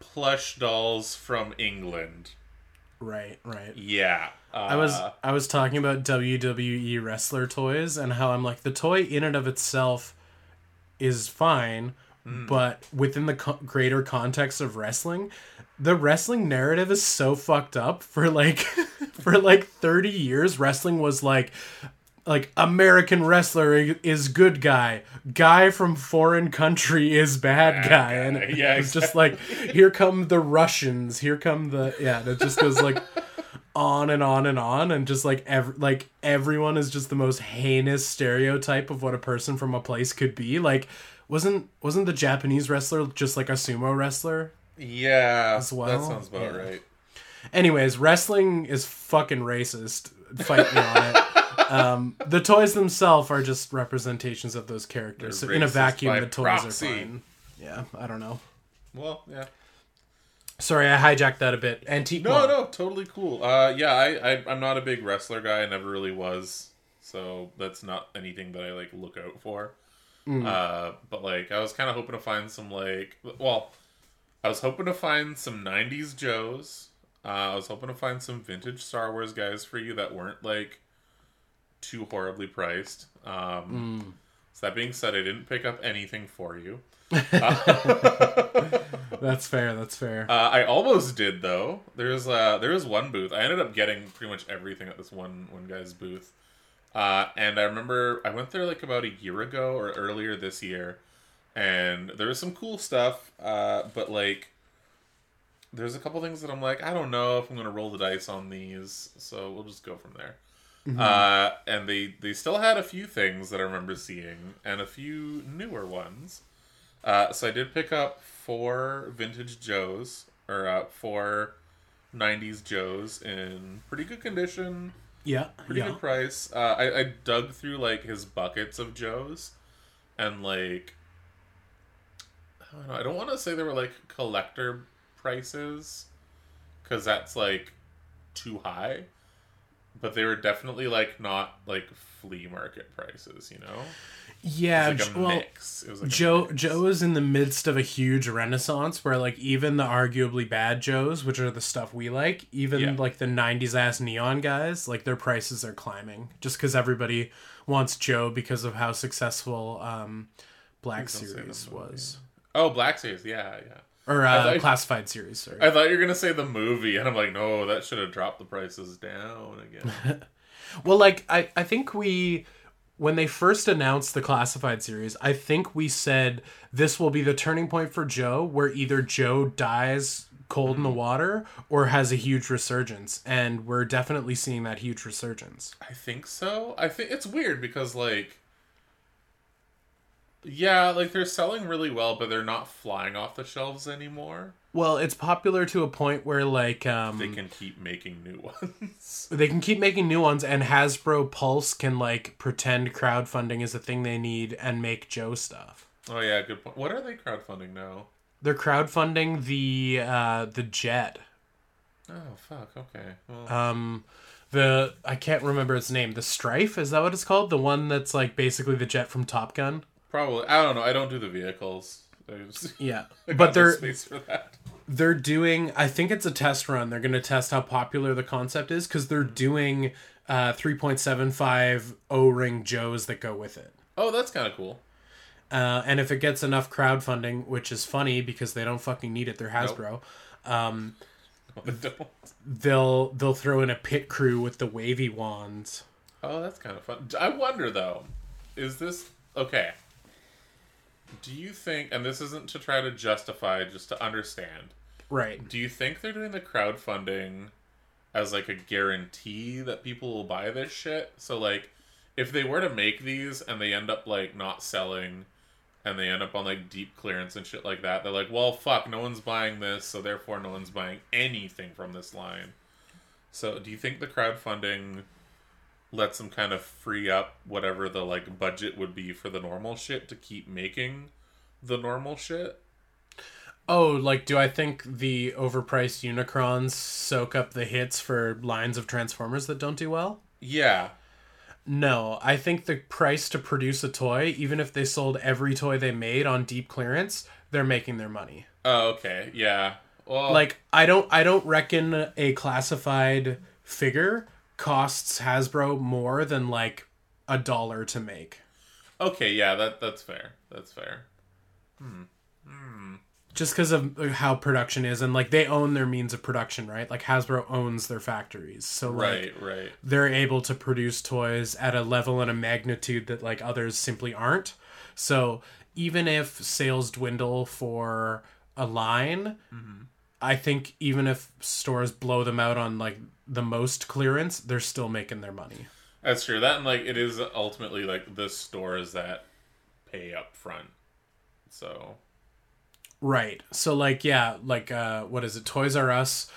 plush dolls from England. Right, right. Yeah. Uh, I was I was talking about WWE wrestler toys and how I'm like the toy in and of itself is fine, mm. but within the co- greater context of wrestling, the wrestling narrative is so fucked up for like [LAUGHS] for like 30 years wrestling was like like American wrestler is good guy, guy from foreign country is bad, bad guy, and yeah, it's exactly. just like here come the Russians, here come the yeah, it just goes like on and on and on, and just like every like everyone is just the most heinous stereotype of what a person from a place could be. Like, wasn't wasn't the Japanese wrestler just like a sumo wrestler? Yeah, as well. That sounds about yeah. right. Anyways, wrestling is fucking racist. Fight me on it. Um, the toys themselves are just representations of those characters. They're so in a vacuum, the toys proxy. are fine. Yeah, I don't know. Well, yeah. Sorry, I hijacked that a bit. Antique. No, no, totally cool. Uh, yeah, I, I, I'm not a big wrestler guy. I never really was. So that's not anything that I like look out for. Mm. Uh, but like, I was kind of hoping to find some like, well, I was hoping to find some '90s Joes. Uh, I was hoping to find some vintage Star Wars guys for you that weren't like too horribly priced. Um, mm. So that being said, I didn't pick up anything for you. Uh, [LAUGHS] that's fair. That's fair. Uh, I almost did though. There's uh, there was one booth. I ended up getting pretty much everything at this one one guy's booth. Uh, and I remember I went there like about a year ago or earlier this year, and there was some cool stuff. Uh, but like, there's a couple things that I'm like, I don't know if I'm gonna roll the dice on these, so we'll just go from there. Mm-hmm. Uh, and they they still had a few things that I remember seeing, and a few newer ones. Uh, so I did pick up four vintage Joes, or uh, four '90s Joes in pretty good condition. Yeah, pretty yeah. good price. Uh, I, I dug through like his buckets of Joes, and like I don't know. I don't want to say they were like collector prices, because that's like too high but they were definitely like not like flea market prices, you know. Yeah, like well, like Joe Joe is in the midst of a huge renaissance where like even the arguably bad Joes, which are the stuff we like, even yeah. like the '90s ass neon guys, like their prices are climbing just because everybody wants Joe because of how successful um, Black Series was. Oh, Black Series, yeah, yeah or uh, classified series. Sorry. I thought you were gonna say the movie, and I'm like, no, that should have dropped the prices down again. [LAUGHS] well, like I, I think we when they first announced the classified series, I think we said this will be the turning point for Joe, where either Joe dies cold in the mm-hmm. water or has a huge resurgence, and we're definitely seeing that huge resurgence. I think so. I think it's weird because like yeah, like they're selling really well, but they're not flying off the shelves anymore. Well, it's popular to a point where like um they can keep making new [LAUGHS] ones. they can keep making new ones and Hasbro Pulse can like pretend crowdfunding is a thing they need and make Joe stuff. Oh yeah, good point. What are they crowdfunding now? They're crowdfunding the uh the jet. Oh fuck, okay. Well... Um the I can't remember its name. The Strife is that what it's called? The one that's like basically the jet from Top Gun. Probably. I don't know. I don't do the vehicles. [LAUGHS] yeah, but they're space for that. They're doing. I think it's a test run. They're going to test how popular the concept is because they're doing uh, 3.75 O-ring Joes that go with it. Oh, that's kind of cool. Uh, and if it gets enough crowdfunding, which is funny because they don't fucking need it, they're Hasbro. Nope. Um, [LAUGHS] they they'll they'll throw in a pit crew with the wavy wands. Oh, that's kind of fun. I wonder though, is this okay? Do you think, and this isn't to try to justify, just to understand, right? Do you think they're doing the crowdfunding as like a guarantee that people will buy this shit? So like, if they were to make these and they end up like not selling, and they end up on like deep clearance and shit like that, they're like, well, fuck, no one's buying this, so therefore no one's buying anything from this line. So, do you think the crowdfunding lets them kind of free up whatever the like budget would be for the normal shit to keep making the normal shit. Oh, like do I think the overpriced Unicrons soak up the hits for lines of Transformers that don't do well? Yeah. No, I think the price to produce a toy, even if they sold every toy they made on deep clearance, they're making their money. Oh, okay. Yeah. Well, Like I don't I don't reckon a classified figure costs Hasbro more than like a dollar to make. okay, yeah, that that's fair. That's fair. Hmm, hmm. Just because of uh, how production is and like they own their means of production, right? Like Hasbro owns their factories. So like Right, right. they're able to produce toys at a level and a magnitude that like others simply aren't. So even if sales dwindle for a line, mm-hmm. I think even if stores blow them out on like the most clearance, they're still making their money. That's true. That and like it is ultimately like the stores that pay up front. So Right. So like yeah, like uh what is it? Toys R Us.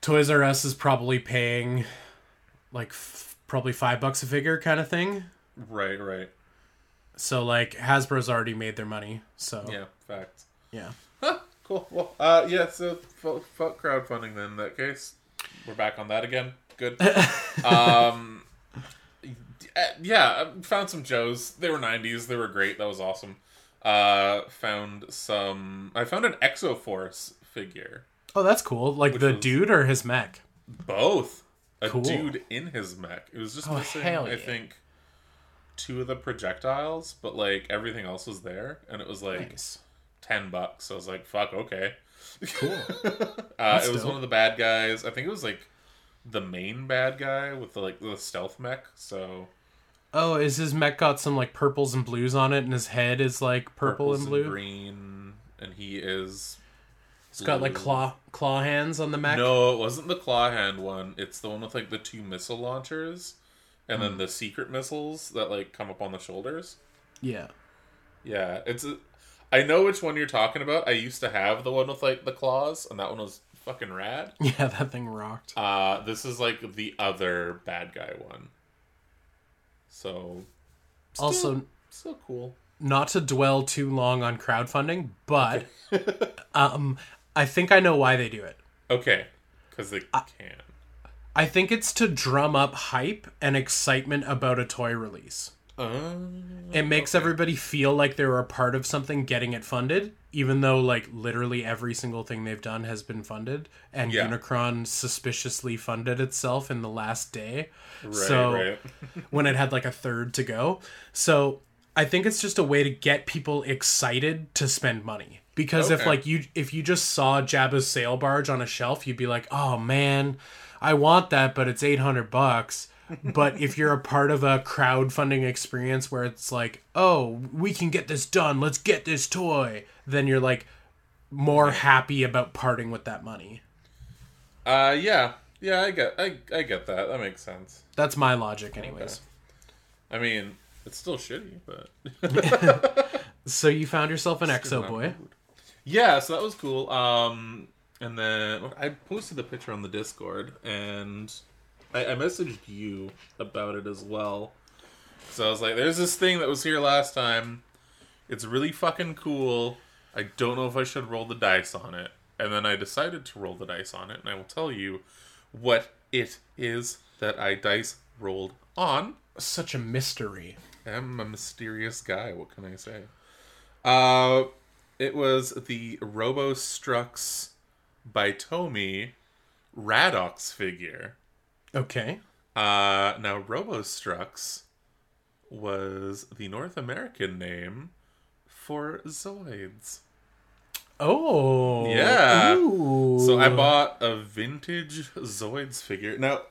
Toys R Us is probably paying like f- probably 5 bucks a figure kind of thing. right, right. So like Hasbro's already made their money. So Yeah, fact. yeah. Cool. Well, uh, yeah. So fuck, fuck crowdfunding. Then in that case, we're back on that again. Good. [LAUGHS] um, uh, yeah, found some Joes. They were '90s. They were great. That was awesome. Uh, found some. I found an Exo Force figure. Oh, that's cool. Like the dude or his mech? Both. A Cool. dude in his mech. It was just Oh, missing, hell I think, two of the projectiles, but like everything else was there, and it was like Nice. Ten bucks. So I was like, "Fuck, okay." Cool. [LAUGHS] uh, it was dope. one of the bad guys. I think it was like the main bad guy with the like the stealth mech. So Oh, is his mech got some like purples and blues on it, and his head is like purple and blue? green, and he is. It's got like claw claw hands on the mech. No, it wasn't the claw hand one. It's the one with like the two missile launchers, and Hmm. then the secret missiles that like come up on the shoulders. Yeah. Yeah, it's. A, I know which one you're talking about. I used to have the one with like the claws, and that one was fucking rad. [LAUGHS] Yeah, that thing rocked. Uh, this is like the other bad guy one. So, still, Also, still cool. not to dwell too long on crowdfunding, but [LAUGHS] um, I think I know why they do it. Okay, because they Uh, can. I think it's to drum up hype and excitement about a toy release. Um, It makes everybody feel like they're a part of something getting it funded, even though like literally every single thing they've done has been funded, and Yeah. Unicron suspiciously funded itself in the last day. right, so right. [LAUGHS] [LAUGHS] when it had like a third to go. So I think it's just a way to get people excited to spend money. Because if like you if you just saw Jabba's sail barge on a shelf, you'd be like, "Oh man, I want that, but it's 800 bucks." But if you're a part of a crowdfunding experience where it's like, "Oh, we can get this done. Let's get this toy." Then you're like more happy about parting with that money. Uh, yeah, yeah, I get, I, I get that. That makes sense. That's my logic anyways. I mean, it's still shitty, but [LAUGHS] So you found yourself an Exo boy. yeah. So that was cool. Um, and then I posted the picture on the Discord, and I, I messaged you about it as well. So I was like, "There's this thing that was here last time. It's really fucking cool. I don't know if I should roll the dice on it." And then I decided to roll the dice on it, and I will tell you what it is that I dice rolled on. Such a mystery. I'm a mysterious guy. What can I say? Uh, it was the RoboStrux by Tomy Radox figure. Okay. Uh, now RoboStrux was the North American name for Zoids. Oh. Yeah. Ooh. So I bought a vintage Zoids figure. Now,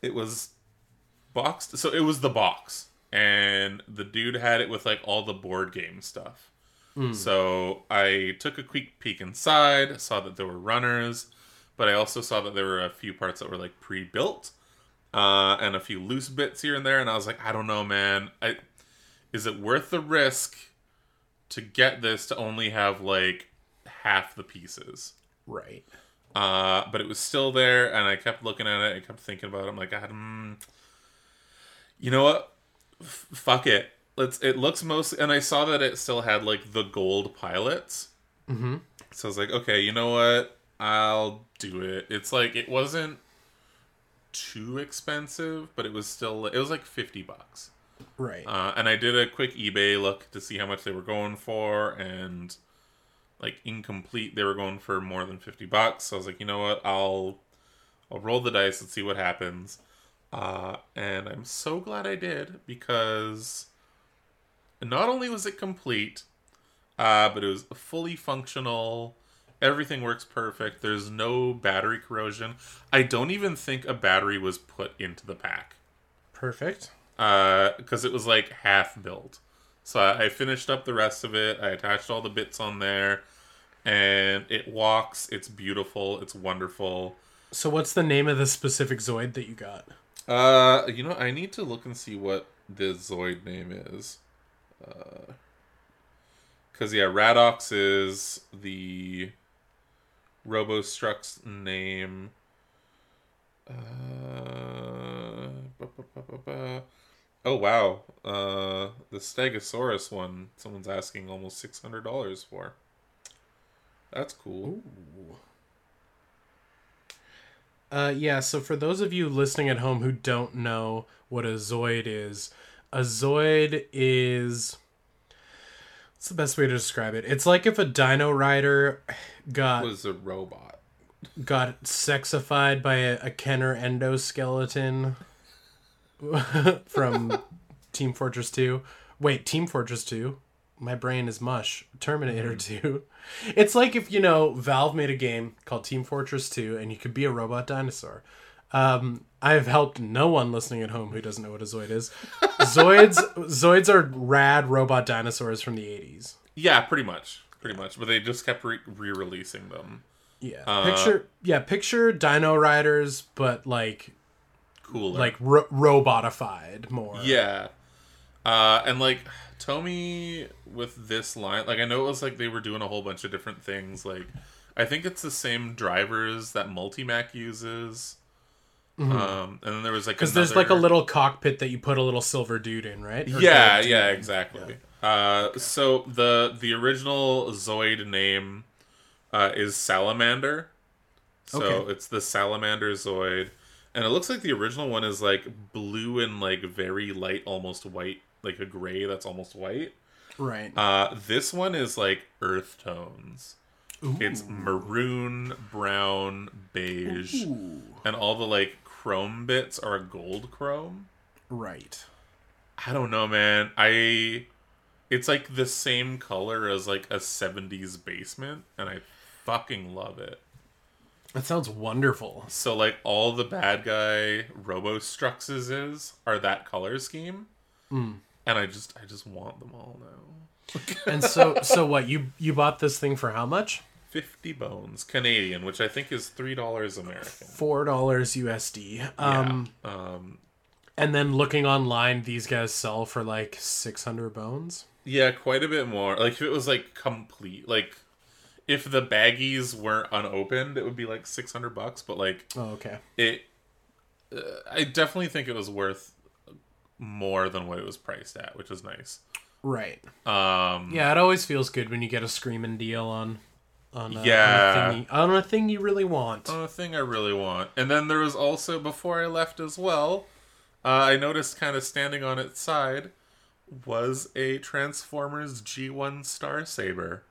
it was boxed. So it was the box, and the dude had it with like all the board game stuff. So I took a quick peek inside, saw that there were runners, but I also saw that there were a few parts that were like pre-built, uh, and a few loose bits here and there. And I was like, I don't know, man. I is it worth the risk to get this to only have like half the pieces? Right. Uh, but it was still there, and I kept looking at it. I kept thinking about it. I'm like, God, mm, you know what? F- fuck it. Let's. It looks mostly, and I saw that it still had like the gold pilots. Mm-hmm. So I was like, okay, you know what? I'll do it. It's like it wasn't too expensive, but it was still it was like fifty bucks. Right. Uh, and I did a quick eBay look to see how much they were going for, and like incomplete, they were going for more than fifty bucks. So I was like, you know what? I'll I'll roll the dice and see what happens. Uh, and I'm so glad I did because not only was it complete, uh, but it was fully functional. Everything works perfect. There's no battery corrosion. I don't even think a battery was put into the pack. Perfect. Because uh, it was like half built. So I, I finished up the rest of it. I attached all the bits on there. And it walks. It's beautiful. It's wonderful. So what's the name of the specific Zoid that you got? Uh, you know, I need to look and see what the Zoid name is. Uh, because yeah, Radox is the RoboStrux name. Uh, oh wow, uh, the Stegosaurus one. Someone's asking almost six hundred dollars for. That's cool. Ooh. Uh, yeah, so for those of you listening at home who don't know what a Zoid is, a Zoid is. What's the best way to describe it? It's like if a Dino Rider got. Was a robot. Got sexified by a, a Kenner endoskeleton [LAUGHS] from [LAUGHS] Team Fortress 2. Wait, Team Fortress 2? My brain is mush. Terminator mm. 2. It's like if, you know, Valve made a game called Team Fortress 2 and you could be a robot dinosaur. Um, I've helped no one listening at home who doesn't know what a Zoid is. Zoids [LAUGHS] Zoids are rad robot dinosaurs from the 80s. Yeah, pretty much. Pretty much. But they just kept re releasing them. Yeah. Uh, picture yeah, picture Dino Riders but like cooler. Like ro- robotified more. Yeah. Uh, and like Tomy with this line, like I know it was like they were doing a whole bunch of different things. Like I think it's the same drivers that Multimac uses. Mm-hmm. Um, and then there was like because another... there's like a little cockpit that you put a little silver dude in, right? Or yeah, yeah, exactly. Yeah. Uh, so the the original Zoid name uh, is Salamander. So okay. it's the Salamander Zoid, and it looks like the original one is like blue and like very light, almost white like a gray that's almost white. Right. Uh, this one is like earth tones. Ooh. It's maroon, brown, beige, Ooh. and all the like chrome bits are a gold chrome. Right. I don't know, man. I it's like the same color as like a 70s basement and I fucking love it. That sounds wonderful. So like all the bad guy Robostruxes is are that color scheme. Mm and I just I just want them all now. and so so what you you bought this thing for how much? Fifty bones Canadian, which I think is three dollars American. Four dollars USD. Um, yeah. Um, and then looking online, these guys sell for like six hundred bones. Yeah, quite a bit more. Like if it was like complete, like if the baggies weren't unopened, it would be like six hundred bucks. But like, oh okay, it. Uh, I definitely think it was worth more than what it was priced at, which was nice. Right. Um. Yeah, it always feels good when you get a screaming deal on. On, uh, yeah, on a, thing you, on a thing you really want. On a thing I really want. And then there was also before I left as well, uh, I noticed kind of standing on its side was a Transformers G1 Star Saber.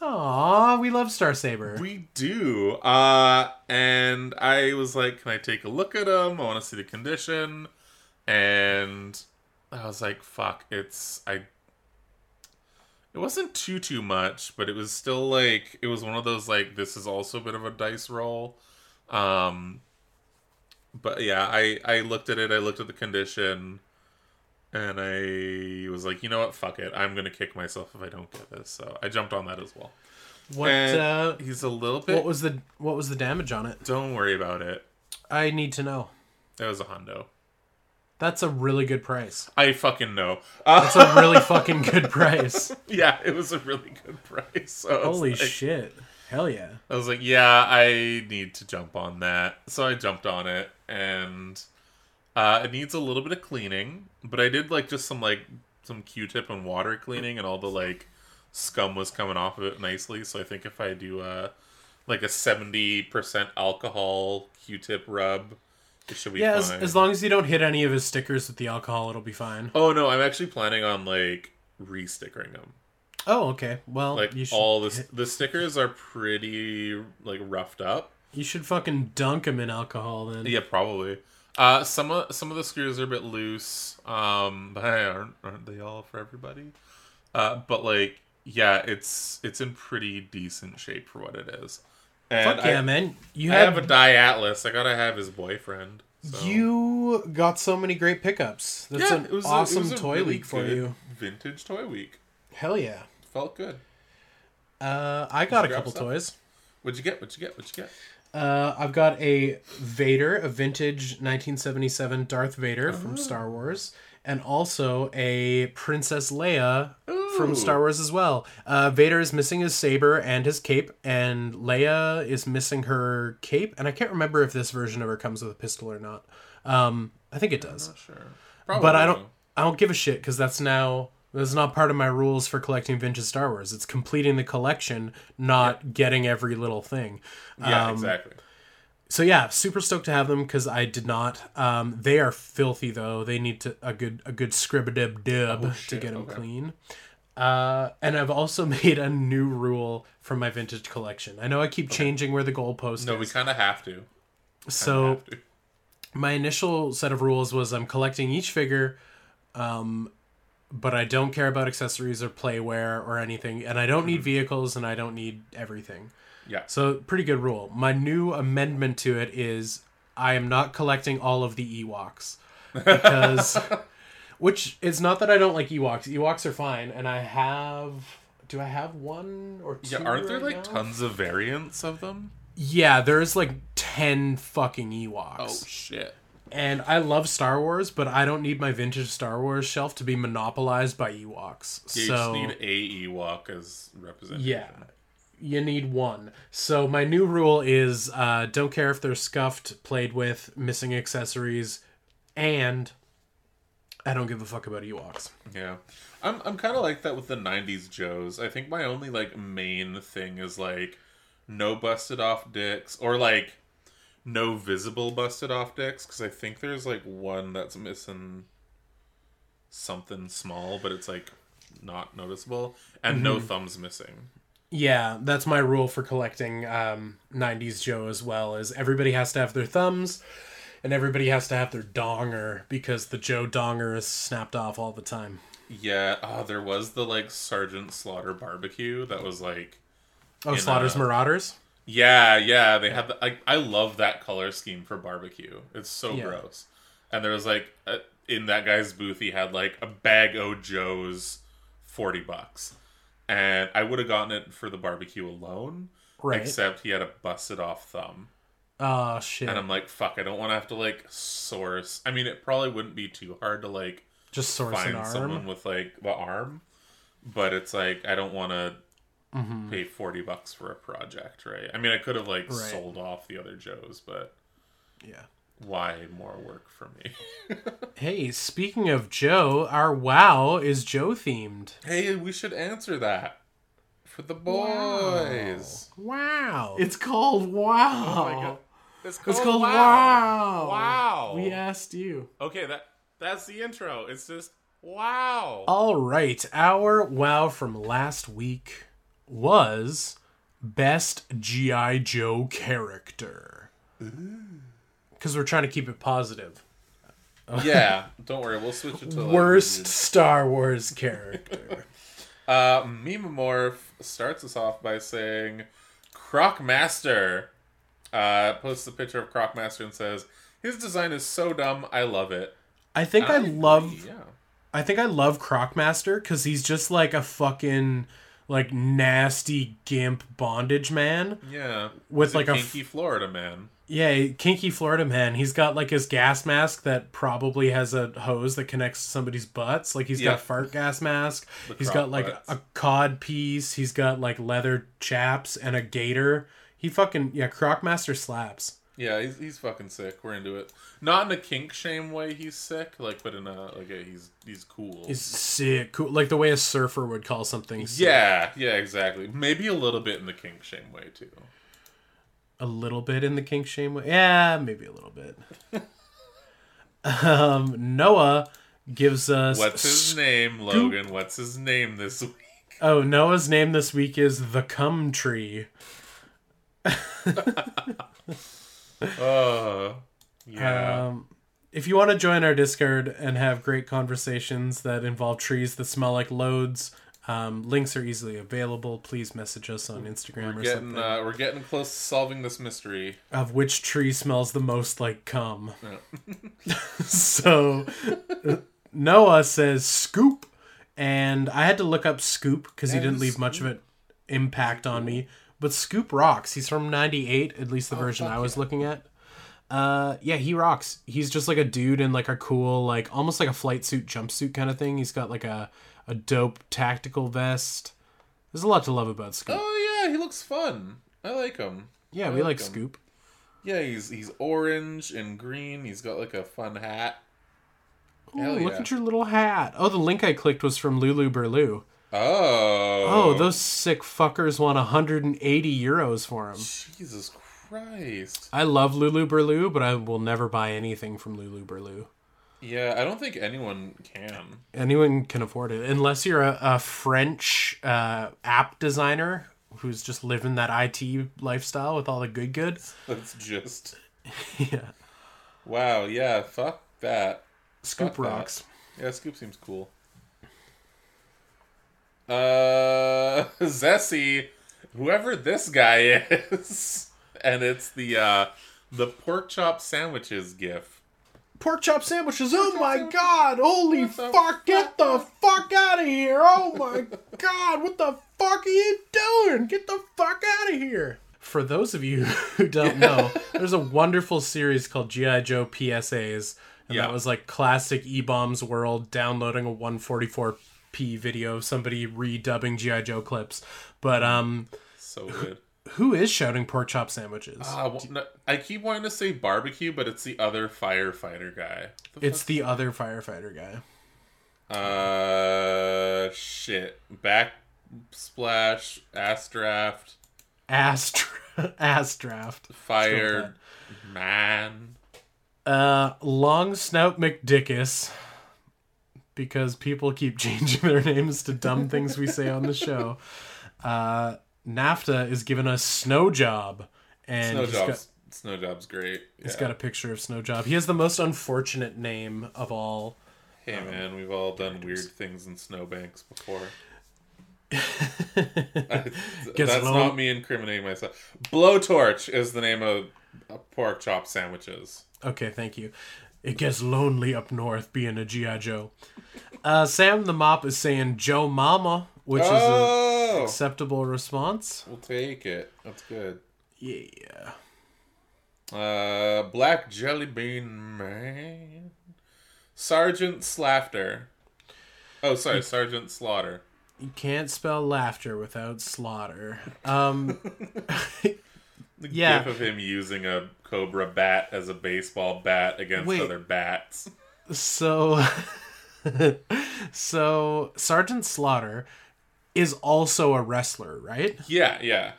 Aw, we love Star Saber. We do. Uh, and I was like, can I take a look at them? I want to see the condition and I was like, "Fuck!" It's I. It wasn't too too much, but it was still like it was one of those like this is also a bit of a dice roll. Um, but yeah, I I looked at it. I looked at the condition, and I was like, you know what? Fuck it. I'm gonna kick myself if I don't get this. So I jumped on that as well. What? Uh, he's a little bit. What was the What was the damage on it? Don't worry about it. I need to know. It was a hundo. That's a really good price. I fucking know. That's a really fucking good price. [LAUGHS] Yeah, it was a really good price. So Holy like, shit. Hell yeah. I was like, yeah, I need to jump on that. So I jumped on it and uh, it needs a little bit of cleaning, but I did like just some like some Q-tip and water cleaning and all the like scum was coming off of it nicely. So I think if I do a like a seventy percent alcohol Q-tip rub, it should be yeah, fine. as, as long as you don't hit any of his stickers with the alcohol, it'll be fine. oh no, I'm actually planning on like re-stickering them. Oh, okay. Well, Like all the hit- the stickers are pretty like roughed up. you should fucking dunk him in alcohol then. Yeah, probably. Uh, some of some of the screws are a bit loose. Um, [LAUGHS] but hey, aren't aren't they all for everybody? Uh, but like, yeah, it's it's in pretty decent shape for what it is. And Fuck yeah, I, man! You I have, have a Dai Atlas. I gotta have his boyfriend. So. you got so many great pickups. That's yeah, an it was a- it awesome a toy really week for you. Vintage toy week. Hell yeah! Felt good. Uh, I got a couple stuff? toys. What'd you get? What'd you get? What'd you get? Uh, I've got a Vader, a vintage 1977 Darth Vader Oh. from Star Wars, and also a Princess Leia Ooh. From Star Wars as well. Uh, Vader is missing his saber and his cape, and Leia is missing her cape, and I can't remember if this version of her comes with a pistol or not. Um, I think it does, Not sure. Probably. but I don't. I don't give a shit because that's now that's not part of my rules for collecting vintage Star Wars. It's completing the collection, not getting every little thing. Yeah, Um, exactly. so yeah, super stoked to have them because I did not. Um, they are filthy though. They need to a good a good scribadib dib to Oh, shit, get them okay. clean. Uh, and I've also [LAUGHS] made a new rule for my vintage collection. I know I keep changing where the goalpost No, we kind of have to. So have to. my initial set of rules was I'm collecting each figure, um, but I don't care about accessories or playware or anything, and I don't Mm-hmm. need vehicles and I don't need everything. yeah. So pretty good rule. My new amendment to it is I am not collecting all of the Ewoks [LAUGHS] because, which it's not that I don't like Ewoks. Ewoks are fine, and I have. Do I have one or two? Yeah, aren't there right like now? tons of variants of them? Yeah, there's like ten fucking Ewoks. Oh shit. And I love Star Wars, but I don't need my vintage Star Wars shelf to be monopolized by Ewoks. Yeah, so you just need a Ewok as representation. Yeah. You need one. So my new rule is uh, don't care if they're scuffed, played with, missing accessories, and I don't give a fuck about Ewoks. Yeah. I'm I'm kind of like that with the 90s Joes. I think my only like main thing is like no busted off dicks or like no visible busted off dicks cuz I think there's like one that's missing something small but it's like not noticeable and no Mm-hmm. thumbs missing. Yeah, that's my rule for collecting um, 90s Joe as well. Is everybody has to have their thumbs, and everybody has to have their donger because the Joe donger is snapped off all the time. Yeah, oh, there was the like Sergeant Slaughter barbecue that was like Oh, Slaughter's uh, Marauders. Yeah, yeah, they had. The, I I love that color scheme for barbecue. It's so Yeah. gross. And there was like a, in that guy's booth, he had like a bag o' Joe's, forty bucks, and I would have gotten it for the barbecue alone. Right. Except he had a busted off thumb, Oh shit! and I'm like, fuck, I don't want to have to like source. I mean, it probably wouldn't be too hard to like Just source an find arm. someone with like the arm, but it's like I don't want to Mm-hmm. pay 40 bucks for a project, right? I mean, I could have like Right. sold off the other Joes, but Yeah. why more work for me? [LAUGHS] Hey, speaking of Joe, our WoW is Joe themed. hey, we should answer that for the boys. Wow. It's called Wow. Oh my god. It's called, It's called wow. Wow. Wow. We asked you. Okay, that that's the intro. It's just wow. All right. Our Wow from last week was Best G.I. Joe Character. Because we're trying to keep it positive. yeah, don't worry, we'll switch it to like, Worst Star Wars character. [LAUGHS] Uh, Memamorph starts us off by saying, Crocmaster. Uh, posts a picture of Crocmaster and says, His design is so dumb, I love it. I think I agree, love Yeah. I think I love Crocmaster because he's just like a fucking like nasty gimp bondage man. Yeah. With, He's a like, a f- kinky Florida man. Yeah, kinky Florida man. He's got like his gas mask that probably has a hose that connects to somebody's butts. Like he's Yeah. got fart gas mask. The he's got like butts. a cod piece. He's got like leather chaps and a gator. He fucking yeah, Crocmaster slaps. Yeah, he's he's fucking sick. We're into it. Not in a kink shame way. He's sick, like, but in a like a he's he's cool. He's sick, cool, like the way a surfer would call something. Sick. Yeah, yeah, exactly. Maybe a little bit in the kink shame way too. A little bit in the kink shame way. Yeah, maybe a little bit. [LAUGHS] um, Noah gives us. What's his name, Logan? What's his name this week? Oh, Noah's name this week is the Cum Tree. Uh, yeah. Um, if you want to join our Discord and have great conversations that involve trees that smell like loads, um, links are easily available. Please message us on Instagram we're or getting, something. Uh, we're getting close to solving this mystery. Of which tree smells the most like cum. Yeah. [LAUGHS] so Noah says scoop, and I had to look up scoop because he didn't leave much of an impact on me. But Scoop rocks. He's from '98, at least the version Oh, fuck I was yeah. looking at. Uh, yeah, he rocks. He's just like a dude in like a cool, like almost like a flight suit jumpsuit kind of thing. He's got like a a dope tactical vest. There's a lot to love about Scoop. Oh yeah, he looks fun. I like him. yeah, I we like him. Scoop. Yeah, he's he's orange and green. He's got like a fun hat. Oh, Hell look at your little hat. Oh, the link I clicked was from Lulu Berlu. Oh. Oh, those sick fuckers want 180 euros for him. Jesus Christ. I love Lulu Berlu, but I will never buy anything from Lulu Berlu. Yeah, I don't think anyone can. Anyone can afford it, unless you're a, a French uh, app designer who's just living that IT lifestyle with all the good good. [LAUGHS] That's just [LAUGHS] yeah, wow. Yeah, fuck that. Scoop Fuck that. rocks. Yeah, Scoop seems cool. Uh, [LAUGHS] Zessie, whoever this guy is, [LAUGHS] and it's the uh the pork chop sandwiches gif. Pork chop sandwiches. Oh my sandwiches. god! Holy fuck! Get the fuck out of here! Oh my [LAUGHS] god! What the fuck are you doing? Get the fuck out of here! For those of you who don't know, there's a wonderful series called GI Joe PSAs, and that was like classic E Bombs World downloading a 144p video of somebody redubbing GI Joe clips. But um, So good. who is shouting pork chop sandwiches? Uh, well, no, I keep wanting to say barbecue, but it's the other firefighter guy. The it's the other firefighter guy. uh shit. Back splash, ass draft, Ass, dra- [LAUGHS] ass draft. fired man. Uh, Long Snout McDickus, because people keep [LAUGHS] changing their names to dumb things we say on the show. Uh, NAFTA is giving us Snow Job, and Snow he's got, jobs. Snow job's great. he's Yeah. got a picture of Snow Job. He has the most unfortunate name of all. Hey man, we've all done weird things in snowbanks before. [LAUGHS] Gets That's not me incriminating myself. Blowtorch is the name of pork chop sandwiches. Okay, thank you. It gets lonely up north being a GI Joe. Uh, Sam the Mop is saying Joe Mama, which is an oh, acceptable response. we'll take it. That's good. Yeah. Uh, Black Jelly Bean Man, Sergeant Slaughter. Oh, sorry, Sergeant Slaughter. You can't spell laughter without slaughter. Um, [LAUGHS] [LAUGHS] The Yeah. gif of him using a cobra bat as a baseball bat against Wait. other bats. so, [LAUGHS] so Sergeant Slaughter is also a wrestler, right? Yeah, yeah.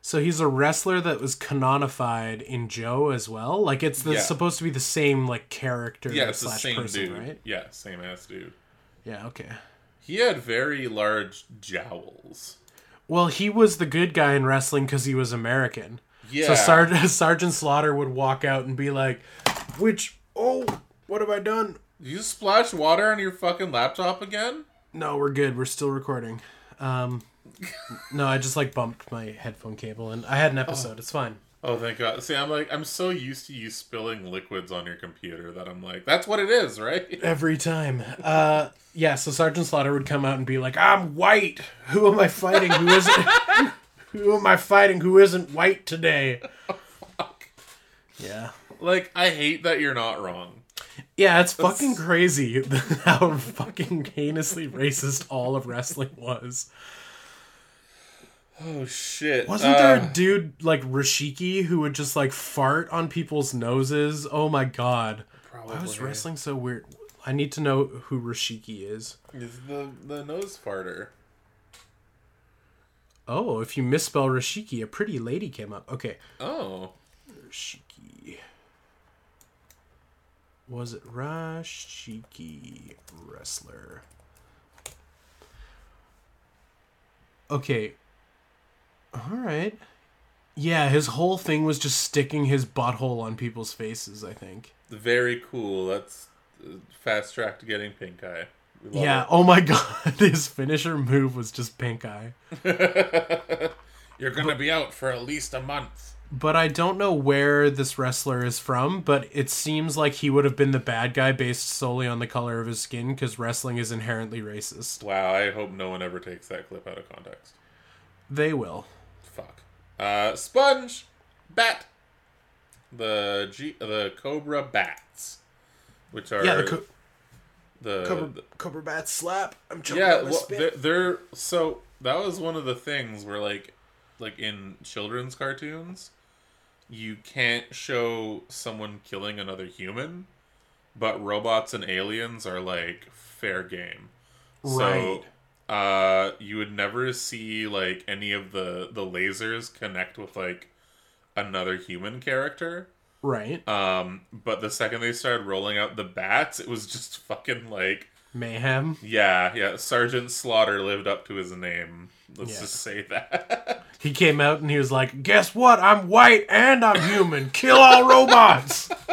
So he's a wrestler that was canonified in Joe as well. Like it's the, Yeah. supposed to be the same like character Yeah, it's the same person, dude. right? Yeah, same ass dude. Yeah. Okay. He had very large jowls. Well, he was the good guy in wrestling because he was American. Yeah. So Sar- [LAUGHS] Sergeant Slaughter would walk out and be like, "Which? Oh, what have I done? You splash water on your fucking laptop again? No, we're good. We're still recording. Um, no, I just like bumped my headphone cable, and I had an episode. It's fine. Oh, thank God. See, I'm like, I'm so used to you spilling liquids on your computer that I'm like, that's what it is, right? [LAUGHS] Every time. Uh, yeah. So Sergeant Slaughter would come out and be like, "I'm white. Who am I fighting? Who isn't? [LAUGHS] who am I fighting? Who isn't white today?" [LAUGHS] Yeah. Like, I hate that you're not wrong. Yeah, it's fucking crazy [LAUGHS] how fucking heinously racist all of wrestling was. Oh shit! Wasn't uh, there a dude like Rashiki who would just like fart on people's noses? Oh my god! Probably. Why was wrestling so weird? I need to know who Rashiki is. Is the the nose farter? Oh, if you misspell Rashiki, a pretty lady came up. Okay. Oh. Rashiki. Was it Rashiki wrestler? Okay. All right. Yeah, his whole thing was just sticking his butthole on people's faces, I think. Very cool. That's uh, fast track to getting pink eye. Yeah, it. oh my [LAUGHS] god, his finisher move was just pink eye. [LAUGHS] You're going to be out for at least a month. But I don't know where this wrestler is from, but it seems like he would have been the bad guy based solely on the color of his skin because wrestling is inherently racist. Wow, I hope no one ever takes that clip out of context. They will. Fuck. Uh, Sponge, Bat, the G, the Cobra Bats, which are yeah, the, co- the Cobra Bats slap. I'm jumping yeah, well, they're, they're so that was one of the things where like like in children's cartoons, you can't show someone killing another human, but robots and aliens are like fair game. Right. So uh, you would never see like any of the the lasers connect with like another human character. Right. Um, but the second they started rolling out the bats, it was just fucking like mayhem. Yeah, yeah. Sergeant Slaughter lived up to his name. Let's yeah. just say that. [LAUGHS] he came out and he was like, "Guess what? I'm white and I'm human. Kill all robots." [LAUGHS]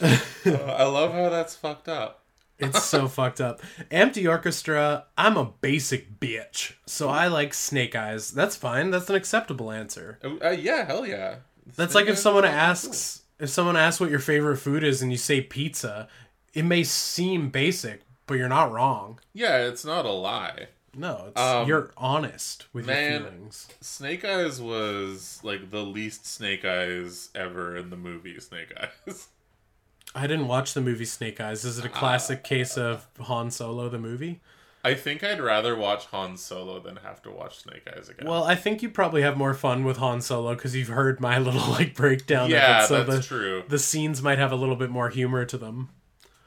uh, I love how that's fucked up. It's so [LAUGHS] fucked up. Empty Orchestra, I'm a basic bitch. So I like Snake Eyes. That's fine. That's an acceptable answer. Uh, yeah, hell yeah. That's like if someone asks if someone asks what your favorite food is and you say pizza, it may seem basic, but you're not wrong. Yeah, it's not a lie. No, um, you're honest with man, your feelings. Snake Eyes was like the least Snake Eyes ever in the movie Snake Eyes. [LAUGHS] I didn't watch the movie Snake Eyes. Is it a classic uh, case of Han Solo the movie? I think I'd rather watch Han Solo than have to watch Snake Eyes again. Well, I think you probably have more fun with Han Solo because you've heard my [LAUGHS] little like breakdown. Yeah, of it, so that's the, true. The scenes might have a little bit more humor to them.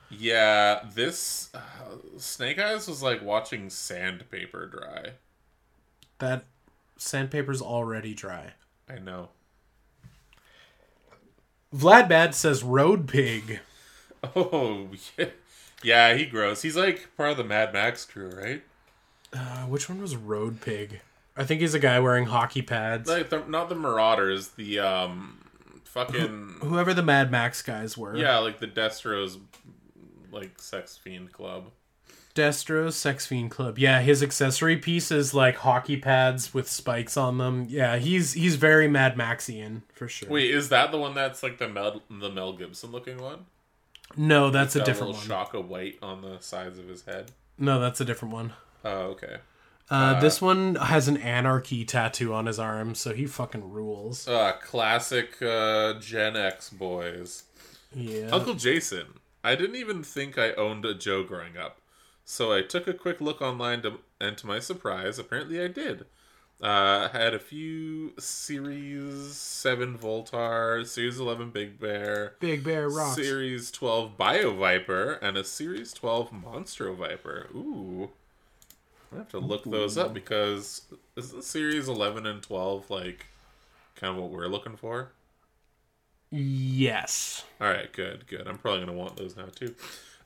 Yeah, this uh, Snake Eyes was like watching sandpaper dry. That sandpaper's already dry. I know. Vlad Bad says Road Pig. [LAUGHS] Oh yeah, yeah. He grows. He's like part of the Mad Max crew, right? Uh, which one was Road Pig? I think he's a guy wearing hockey pads. Like the, not the Marauders, the um, fucking Wh- whoever the Mad Max guys were. Yeah, like the Destro's like sex fiend club. Destro's Sex Fiend Club. Yeah, his accessory piece is like hockey pads with spikes on them. Yeah, he's he's very Mad Maxian for sure. Wait, is that the one that's like the Mel the Mel Gibson looking one? No, that's a different a one. Shock of white on the sides of his head. No, that's a different one. Oh, okay. Uh, uh, this one has an anarchy tattoo on his arm, so he fucking rules. Uh, classic uh, Gen X boys. Yeah. Uncle Jason. I didn't even think I owned a Joe growing up. So I took a quick look online, to, and to my surprise, apparently I did. Uh, had a few Series 7 Voltar, Series 11 Big Bear, Big Bear rocks. Series 12 Bio Viper, and a Series 12 Monstro Viper. Ooh. I have to look Ooh. those up because isn't Series 11 and 12 like kind of what we're looking for? Yes. All right, good, good. I'm probably going to want those now too.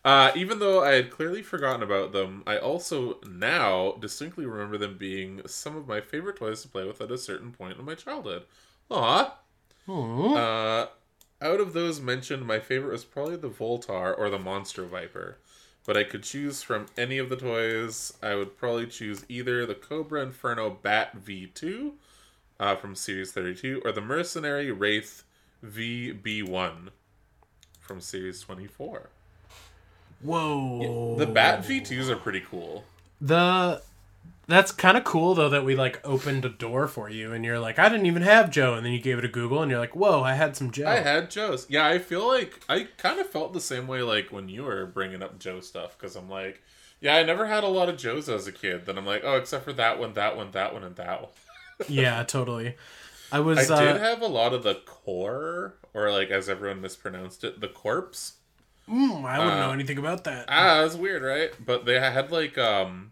Uh, even though I had clearly forgotten about them, I also now distinctly remember them being some of my favorite toys to play with at a certain point in my childhood. Aw. Uh, out of those mentioned, my favorite was probably the Voltar or the Monster Viper. But I could choose from any of the toys. I would probably choose either the Cobra Inferno Bat V2 uh, from Series 32 or the Mercenary Wraith VB1 from Series 24. Whoa. The Bat V2s are pretty cool. The that's kind of cool though that we like opened a door for you and you're like I didn't even have Joe and then you gave it a Google and you're like whoa I had some Joe. I had Joe's. Yeah, I feel like I kind of felt the same way like when you were bringing up Joe stuff because I'm like Yeah, I never had a lot of Joes as a kid. Then I'm like, oh, except for that one, that one, that one, and that one. [LAUGHS] yeah, totally. I was. I did uh, have a lot of the core, or like as everyone mispronounced it, the corpse. Mm, I wouldn't know uh, anything about that. Ah, that's weird, right? But they had like um,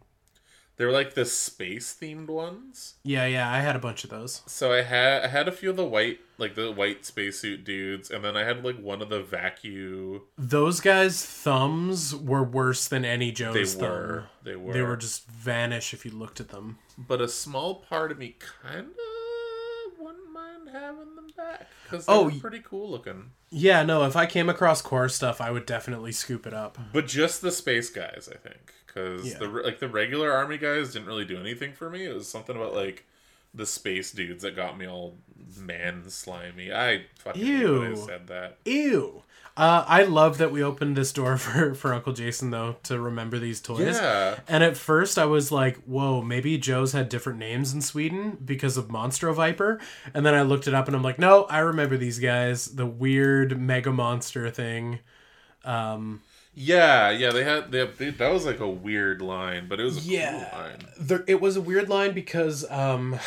they were like the space themed ones. yeah, yeah, I had a bunch of those. So I had I had a few of the white like the white spacesuit dudes, and then I had like one of the vacuum. Those guys' thumbs were worse than any They Joe's thumb. were they were They were just vanish if you looked at them. but a small part of me kind of having them back because they Oh, pretty cool looking. Yeah, no, if I came across Corps stuff, I would definitely scoop it up. But just the space guys, I think, because Yeah. the like the regular army guys didn't really do anything for me. It was something about like the space dudes that got me all man slimy. I fucking hate when I Ew. said that. Ew. Uh, I love that we opened this door [LAUGHS] for, for Uncle Jason, though, to remember these toys. Yeah, And at first, I was like, whoa, maybe Joe's had different names in Sweden because of Monstro Viper. And then I looked it up and I'm like, no, I remember these guys. The weird mega monster thing. Um, yeah, yeah. They had they, they that was like a weird line, but it was a Yeah. cool line. there, it was a weird line because um,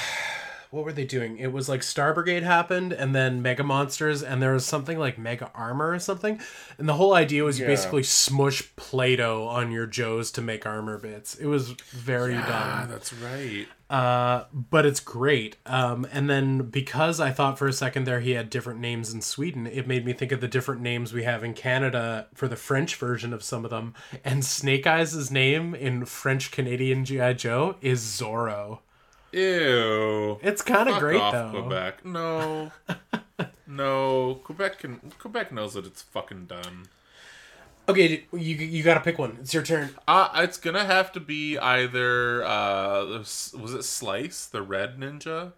what were they doing? It was like Star Brigade happened, and then Mega Monsters, and there was something like Mega Armor or something. And the whole idea was you Yeah. basically smush Play-Doh on your Joes to make armor bits. It was very Ah, dumb. that's right. Uh, but it's great. Um, and then because I thought for a second there he had different names in Sweden, it made me think of the different names we have in Canada for the French version of some of them. And Snake Eyes' name in French Canadian G.I. Joe is Zorro. Ew. It's kind of Fuck great off, though. Quebec. No. [LAUGHS] no. Quebec can Quebec knows that it's fucking done. Okay, you you got to pick one. It's your turn. Uh, it's gonna have to be either uh, was it Slice the Red Ninja,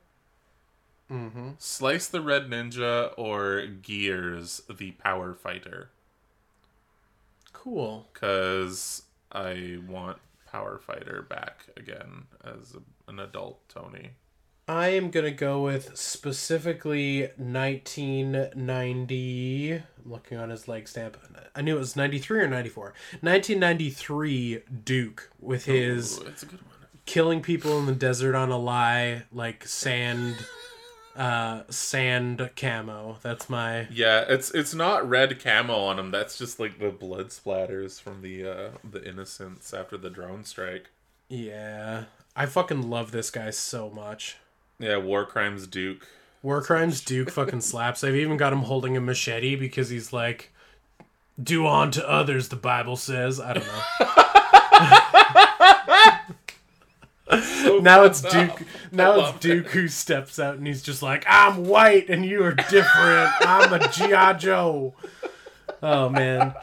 Mm-hmm. Slice the Red Ninja, or Gears the Power Fighter? Cool. Because I want Power Fighter back again as a, an adult Tony. I am gonna go with specifically 1990. I'm looking on his leg stamp. I knew it was 93 or 94. 1993 Duke with his Ooh, it's a good one. killing people in the desert on a lie, like sand, [LAUGHS] uh, sand camo. That's my. Yeah, it's it's not red camo on him. That's just like the blood splatters from the uh, the innocents after the drone strike. Yeah, I fucking love this guy so much. Yeah, War Crimes Duke. War Crimes Duke fucking [LAUGHS] slaps. I've even got him holding a machete because he's like, "Do unto others," the Bible says. I don't know. [LAUGHS] now it's Duke. Now it's Duke who steps out and he's just like, "I'm white and you are different. I'm a GI Joe." Oh man,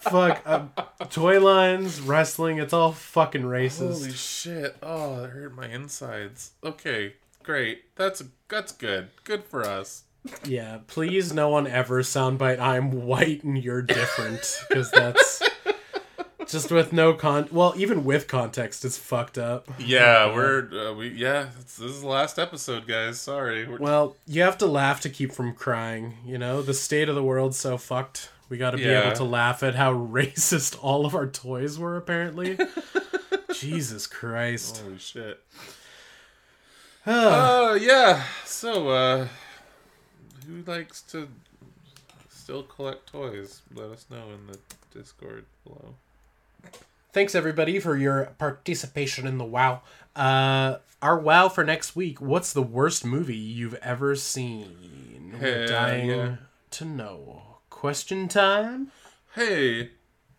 fuck. Um, toy lines, wrestling. It's all fucking racist. Holy shit! Oh, that hurt my insides. Okay, great. That's that's good. Good for us. Yeah, please no one ever soundbite I'm white and you're different because that's just with no con well even with context it's fucked up. Yeah, we're uh, we yeah. It's, this is the last episode, guys. Sorry. We're, Well, you have to laugh to keep from crying, you know? The state of the world's so fucked. We got to be Yeah. able to laugh at how [LAUGHS] racist all of our toys were apparently. [LAUGHS] Jesus Christ. holy shit. Ah, [SIGHS] Uh, yeah. So, uh, who likes to still collect toys? Let us know in the Discord below. Thanks everybody for your participation in the WoW. Uh our WoW for next week. What's the worst movie you've ever seen? We're dying yeah. to know. Question time? Hey,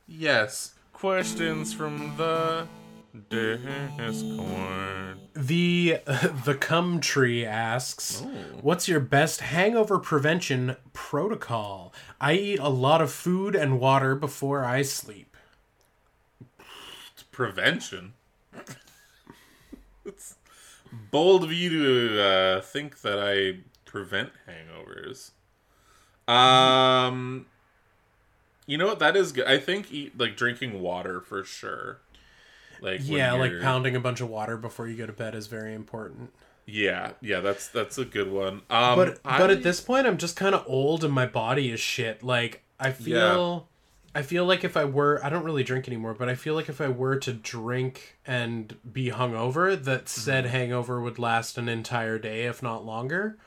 yes. Questions from the Discord. The [LAUGHS] the cum tree asks, "What's your best hangover prevention protocol? I eat a lot of food and water before I sleep." Prevention. it's bold of you to uh, think that I prevent hangovers. Um, you know what? That is good. I think eat like drinking water for sure. Like Yeah, like pounding a bunch of water before you go to bed is very important. Yeah, yeah, that's that's a good one. Um, but I- but at this point I'm just kind of old and my body is shit. Like I feel I feel like if I were, I don't really drink anymore, but I feel like if I were to drink and be hungover, that said mm-hmm. hangover would last an entire day, if not longer.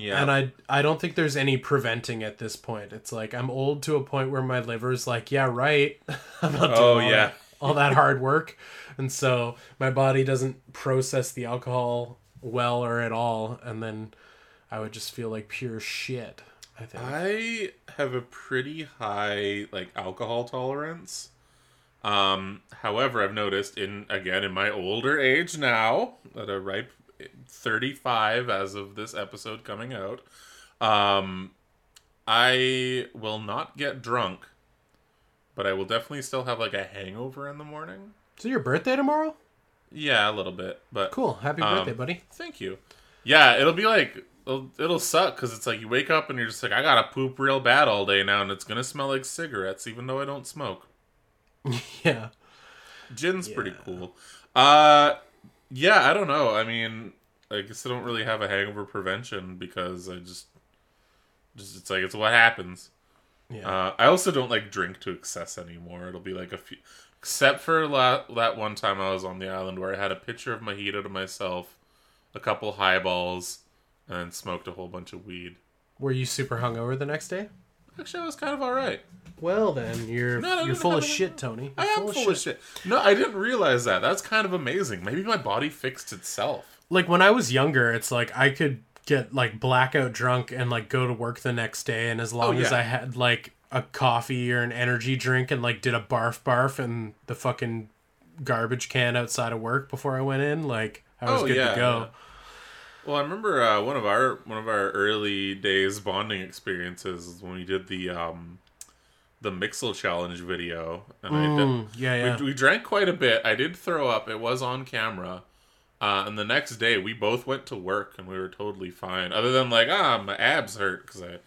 Yeah. And I I don't think there's any preventing at this point. It's like I'm old to a point where my liver's like, yeah, right. [LAUGHS] I'm not doing oh, all, yeah. all that hard work. And so my body doesn't process the alcohol well or at all and then I would just feel like pure shit. I think. I have a pretty high like alcohol tolerance. Um, however, I've noticed in again in my older age now, at a ripe 35 as of this episode coming out, um, I will not get drunk, but I will definitely still have like a hangover in the morning. So your birthday tomorrow? Yeah, a little bit, but cool. Happy um, birthday, buddy! Thank you. Yeah, it'll be like it'll, it'll suck because it's like you wake up and you're just like, I gotta poop real bad all day now, and it's gonna smell like cigarettes, even though I don't smoke. [LAUGHS] yeah, gin's yeah. pretty cool. Uh, yeah, I don't know. I mean, I guess I don't really have a hangover prevention because I just, just it's like it's what happens. Yeah. Uh, I also don't like drink to excess anymore. It'll be like a few, except for la- that one time I was on the island where I had a pitcher of mojito to myself, a couple highballs, and smoked a whole bunch of weed. Were you super hungover the next day? Actually, I was kind of all right. Well, then you're no, you're full of shit, Tony. You're I am full, of, shit. of shit. No, I didn't realize that. That's kind of amazing. Maybe my body fixed itself. Like when I was younger, it's like I could get like blackout drunk and like go to work the next day, and as long oh, yeah. as I had like a coffee or an energy drink and like did a barf barf in the fucking garbage can outside of work before I went in, like I was oh, good yeah, to go. Yeah. Well, I remember uh, one of our one of our early days bonding experiences when we did the um, the Mixel challenge video, and mm, I did, mm, yeah, yeah. We, we, drank quite a bit. I did throw up. It was on camera. Uh, and the next day, we both went to work, and we were totally fine. Other than like, ah, my abs hurt because I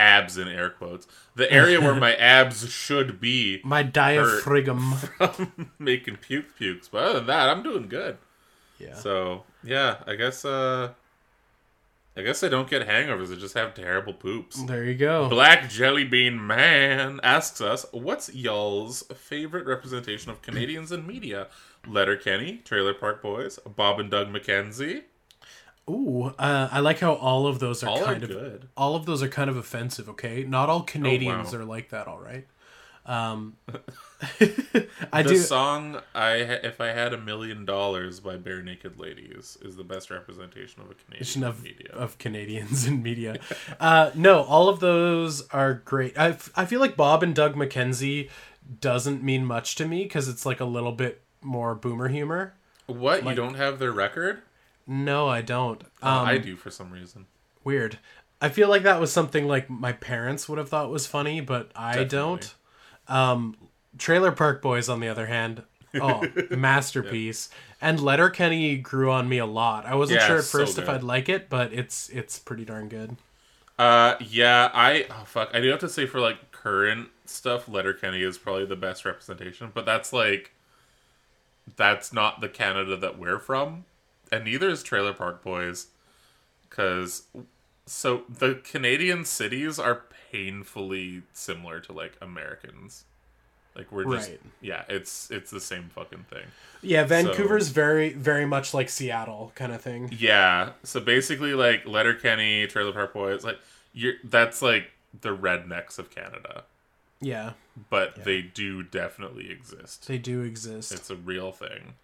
abs in air quotes. The area where my [LAUGHS] abs should be. My diaphragm. [LAUGHS] From making puke pukes. But other than that, I'm doing good. Yeah. So yeah, I guess uh I guess I don't get hangovers. I just have terrible poops. There you go. Black Jelly Bean Man asks us, "What's y'all's favorite representation of Canadians in media? Letterkenny, Trailer Park Boys, Bob and Doug McKenzie." Ooh, uh, I like how all of those are all kind are of good. all of those are kind of offensive. Okay, not all Canadians oh, wow. are like that. All right. Um, [LAUGHS] [LAUGHS] I the do. song "I If I Had a Million Dollars" by Barenaked Ladies is the best representation of a Canadian of, media of Canadians [LAUGHS] in media. uh, no, all of those are great. I I feel like Bob and Doug McKenzie doesn't mean much to me because it's like a little bit more boomer humor. What like, you don't have their record? No, I don't. Um, I do for some reason. Weird. I feel like that was something like my parents would have thought was funny, but I Definitely. don't. Um, Trailer Park Boys, on the other hand, oh, [LAUGHS] masterpiece. Yeah. And Letterkenny grew on me a lot. I wasn't yeah, sure at first so if I'd like it, but it's it's pretty darn good. Uh, yeah, I oh fuck, I do have to say for like current stuff, Letterkenny is probably the best representation, but that's like that's not the Canada that we're from, and neither is Trailer Park Boys, because so the Canadian cities are painfully similar to like Americans. Like we're just right. yeah, it's it's the same fucking thing. Yeah, Vancouver's so, very very much like Seattle kind of thing. Yeah. So basically like Letterkenny, Trailer Park Boys, like you're that's like the rednecks of Canada. Yeah. But yeah. they do definitely exist. They do exist. It's a real thing.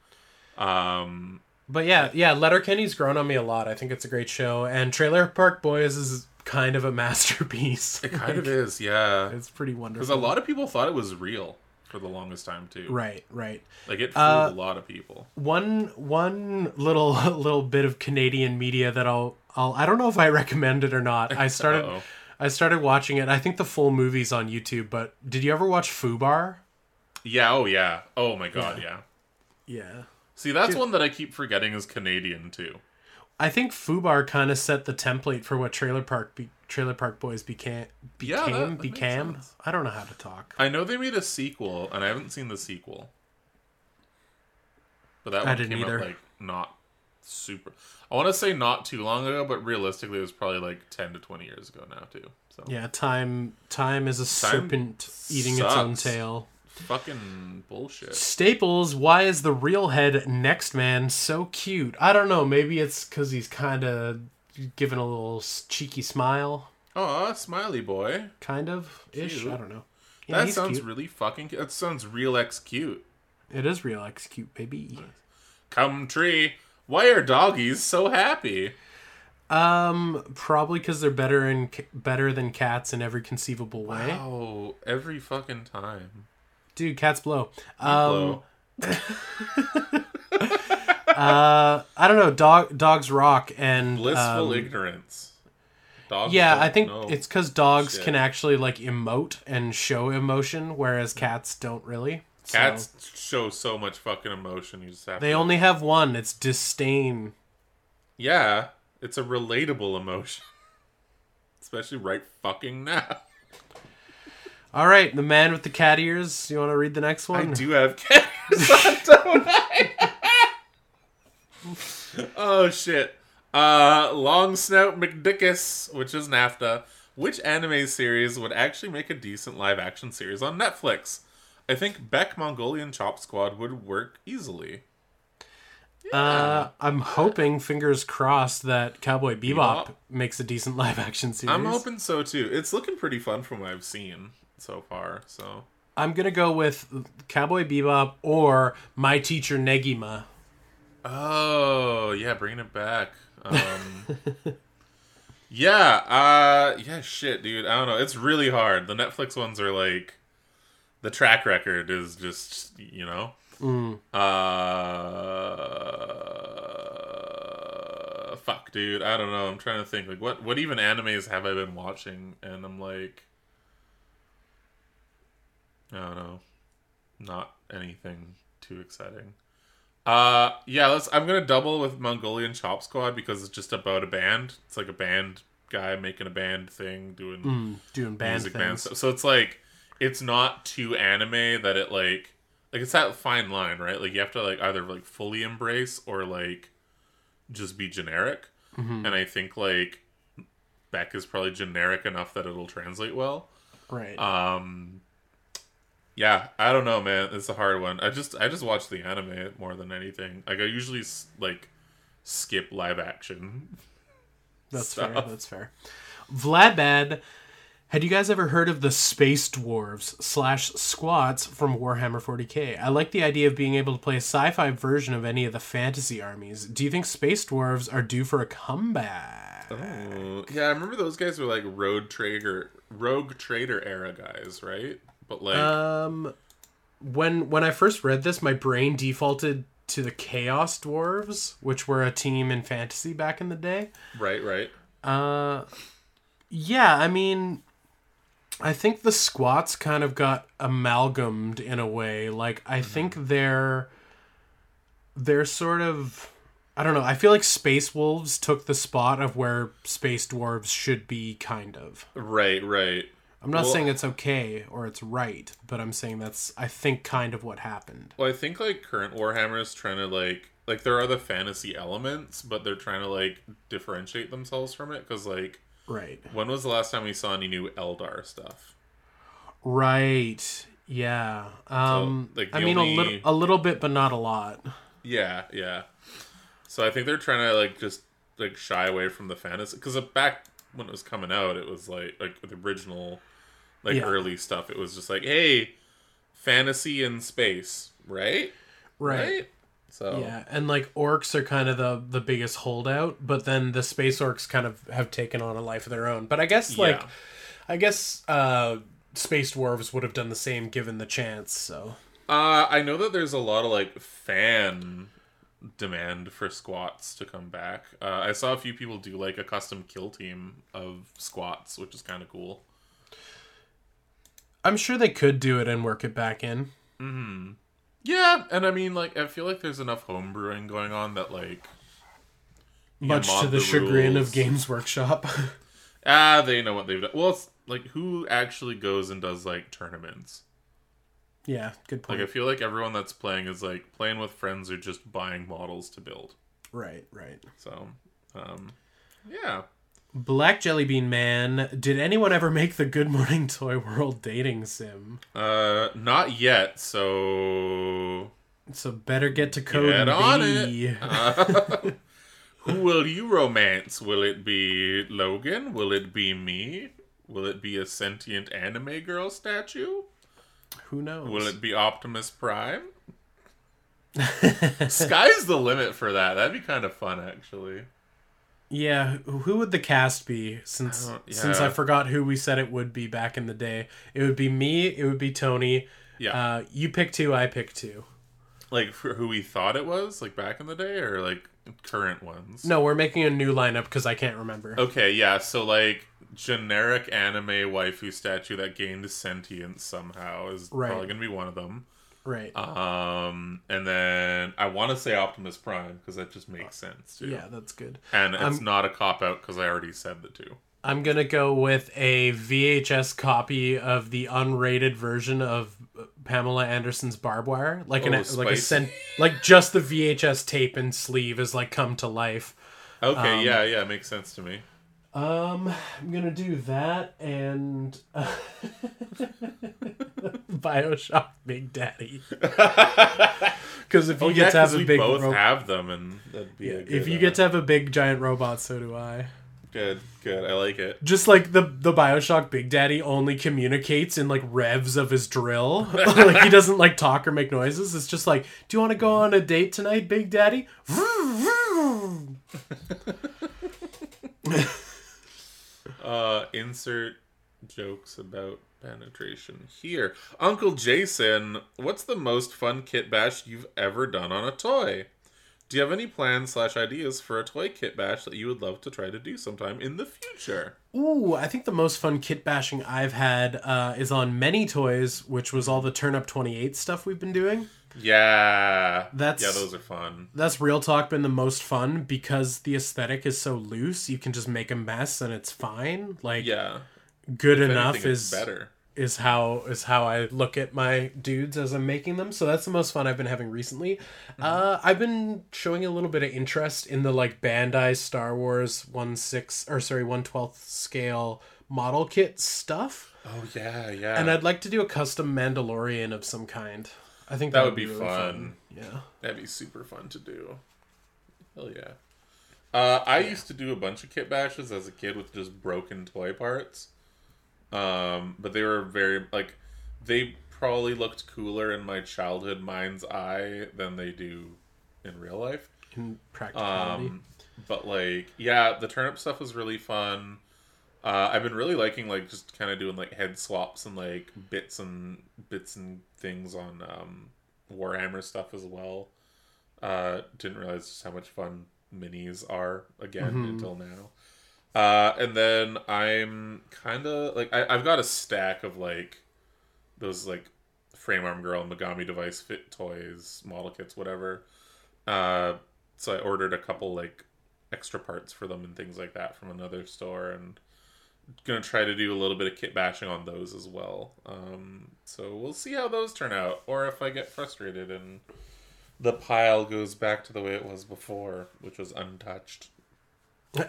Um but yeah, yeah, Letterkenny's grown on me a lot. I think it's a great show, and Trailer Park Boys is kind of a [LAUGHS] masterpiece. It kind like, of is, yeah. It's pretty wonderful. Because a lot of people thought it was real for the longest time too. Right, right. Like it fooled uh, a lot of people. One one little [LAUGHS] little bit of Canadian media that I'll I'll I don't know if I recommend it or not. I started I started watching it. I think the full movie's on YouTube, but did you ever watch Fubar? Yeah, oh yeah. Oh my god, yeah. Yeah. yeah. See, that's Dude. one that I keep forgetting is Canadian too. I think Fubar kind of set the template for what Trailer Park be- Trailer Park Boys became became yeah, that, that became. I don't know how to talk. I know they made a sequel, and I haven't seen the sequel. But that one came either. out like not super. I want to say not too long ago, but realistically, it was probably like ten to twenty years ago now too. So Yeah, time time is a serpent eating its own tail. fucking bullshit. Staples, why is the real head next man so cute? I don't know. Maybe it's because he's kind of giving a little cheeky smile, Oh, smiley boy. kind of ish. Cute. I don't know. Yeah, that sounds cute. really fucking. That sounds real X cute. It is real X cute, baby. Come tree. Why are doggies so happy? Um, probably because they're better and better than cats in every conceivable way. Wow, every fucking time. Dude, cats blow. Um, Blow. [LAUGHS] uh, I don't know. Dog dogs rock and Blissful um, ignorance. Dogs Yeah, I think know. it's because dogs shit. can actually like emote and show emotion, whereas cats don't really. So, cats show so much fucking emotion. You just have they to. only have one. It's disdain. Yeah, it's a relatable emotion, [LAUGHS] especially right fucking now. All right, the man with the cat ears. You want to read the next one? I do have [LAUGHS] cats, don't I? [LAUGHS] oh shit. Uh, Long Snout McDickus, which is NAFTA. Which anime series would actually make a decent live action series on Netflix? I think Beck Mongolian Chop Squad would work easily. Uh, I'm hoping, fingers crossed, that Cowboy Bebop, Bebop? makes a decent [LAUGHS] live action series. I'm hoping so too. It's looking pretty fun from what I've seen so far. So I'm gonna go with Cowboy Bebop or My Teacher Negima. Oh yeah, bringing it back. [LAUGHS] Um, yeah, uh, yeah, shit, dude. I don't know. It's really hard. The Netflix ones are like, the track record is just you know, Mm. uh, fuck, dude. I don't know. I'm trying to think like what what even animes have I been watching, and I'm like, I don't know, not anything too exciting. Uh, yeah, let's. I'm gonna double with Mongolian Chop Squad because it's just about a band. It's like a band guy making a band thing, doing Mm, doing band music band things. stuff. So it's like it's not too anime that it like like it's that fine line, right? Like you have to like either like fully embrace or like just be generic. Mm-hmm. And I think like Beck is probably generic enough that it'll translate well. Right. Um yeah, I don't know, man. It's a hard one. I just I just watch the anime more than anything. Like I usually like skip live action. That's [LAUGHS] fair. That's fair. Vladbad, had you guys ever heard of the space dwarves slash squats from Warhammer 40k? I like the idea of being able to play a sci-fi version of any of the fantasy armies. Do you think space dwarves are due for a comeback? Oh, yeah, I remember those guys were like road trader, rogue trader era guys, right? But like, Um, when when I first read this, my brain defaulted to the Chaos Dwarves, which were a team in fantasy back in the day. right, right. Uh, yeah, I mean, I think the squats kind of got amalgamed in a way. Like, I mm-hmm. think they're they're sort of I don't know. I feel like Space Wolves took the spot of where Space Dwarves should be, kind of. Right, right. I'm not Well- saying it's okay or it's right, but I'm saying that's I think kind of what happened. Well, I think like current Warhammer is trying to like like there are the fantasy elements, but they're trying to like differentiate themselves from it because like Right. when was the last time we saw any new Eldar stuff? Right. Yeah. Um like, I mean only- a little a little bit but not a lot. Yeah, yeah. So I think they're trying to like just like shy away from the fantasy because back when it was coming out, it was like like the original like Yeah. early stuff. It was just like, hey, fantasy in space, right? Right. So Yeah, and like orcs are kind of the the biggest holdout, but then the space orcs kind of have taken on a life of their own. But I guess like Yeah. I guess uh space dwarves would have done the same given the chance, so Uh, I know that there's a lot of like fan demand for squats to come back. Uh, I saw a few people do like a custom kill team of squats, which is kind of cool. I'm sure they could do it and work it back in. Yeah, and I mean, like, I feel like there's enough homebrewing going on that like, Much to the, the chagrin rules. of Games Workshop. [LAUGHS] ah, they know what they've done. Well, it's like who actually goes and does like tournaments. yeah, good point. Like, I feel like everyone that's playing is like playing with friends or just buying models to build. right, right. So, um, yeah. Black Jellybean Man, did anyone ever make the Good Morning Toy World dating sim? Uh, not yet. So So better get to code get on be- it. Uh, [LAUGHS] who will you romance? Will it be Logan? Will it be me? Will it be a sentient anime girl statue? Who knows? Will it be Optimus Prime? [LAUGHS] Sky's the limit for that. That'd be kind of fun, actually. Yeah, who would the cast be? Since I don't- since. I forgot who we said it would be back in the day, it would be me. It would be Tony. Yeah, Uh, you pick two, I pick two. like for who we thought it was, like back in the day, or like current ones. No, we're making a new lineup because I can't remember. Okay, yeah. So like generic anime waifu statue that gained sentience somehow is Right. probably gonna be one of them. Right. Um, and then I want to say Optimus Prime because that just makes sense too. yeah, that's good. and it's I'm- not a cop out because I already said the two. I'm gonna go with a VHS copy of the unrated version of Pamela Anderson's Barbed Wire, like an Oh, like a spicy. cent, like just the VHS tape and sleeve is like come to life. Okay, yeah, yeah, makes sense to me. Um, I'm gonna do that and uh, [LAUGHS] Bioshock Big Daddy. [LAUGHS] Because if you Oh, get yeah, to have a we big both ro- have them, and that'd be a good, if you uh, get to have a big giant robot, so do I. good, good. I like it. Just like the the Bioshock Big Daddy only communicates in like revs of his drill. [LAUGHS] like he doesn't like talk or make noises. It's just like, do you want to go on a date tonight, Big Daddy? Uh, insert jokes about penetration here. Uncle Jason, what's the most fun kit bash you've ever done on a toy? Do you have any plans slash ideas for a toy kit bash that you would love to try to do sometime in the future? Ooh, I think the most fun kit bashing I've had uh, is on Many Toys, which was all the Turnip28 stuff we've been doing. Yeah, That's- yeah, those are fun. That's real talk been the most fun because the aesthetic is so loose. You can just make a mess and it's fine. Like Yeah, good If enough anything, is better. is how is how I look at my dudes as I'm making them. So that's the most fun I've been having recently. Mm-hmm. Uh, I've been showing a little bit of interest in the like Bandai Star Wars one six or sorry one twelfth scale model kit stuff, Oh yeah, yeah. and I'd like to do a custom Mandalorian of some kind. I think That that, would would be really fun. Yeah. That'd be super fun to do. Hell yeah. Uh, I used to do a bunch of kit bashes as a kid with just broken toy parts. Um, but they were very like they probably looked cooler in my childhood mind's eye than they do in real life. In practicality. Um, but like, yeah, the turnip stuff was really fun. Uh, I've been really liking like just kind of doing like head swaps and like bits and bits and things on um, Warhammer stuff as well. Uh, didn't realize just how much fun minis are again Mhm. until now. Uh, and then I'm kind of like I, I've got a stack of like those like frame arm girl Megami device fit toys, model kits, whatever. Uh, so I ordered a couple like extra parts for them and things like that from another store and gonna try to do a little bit of kit bashing on those as well. Um, so we'll see how those turn out, or if I get frustrated and the pile goes back to the way it was before, which was untouched. [LAUGHS]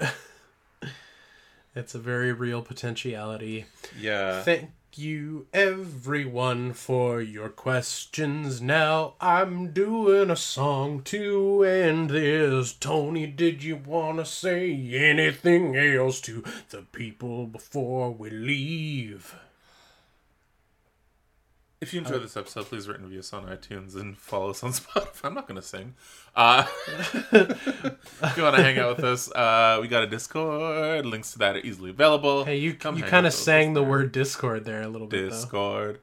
It's a very real potentiality. Yeah. You, everyone, for your questions. Now I'm doing a song to end this. Tony, did you want to say anything else to the people before we leave? If you enjoyed this episode, please rate and review us on iTunes and follow us on [LAUGHS] Spotify. I'm not going to sing. Uh, [LAUGHS] if you want to hang out with us, uh, we got a Discord. Links to that are easily available. Hey, you Come you kind of sang the there. word Discord there a little bit. Discord.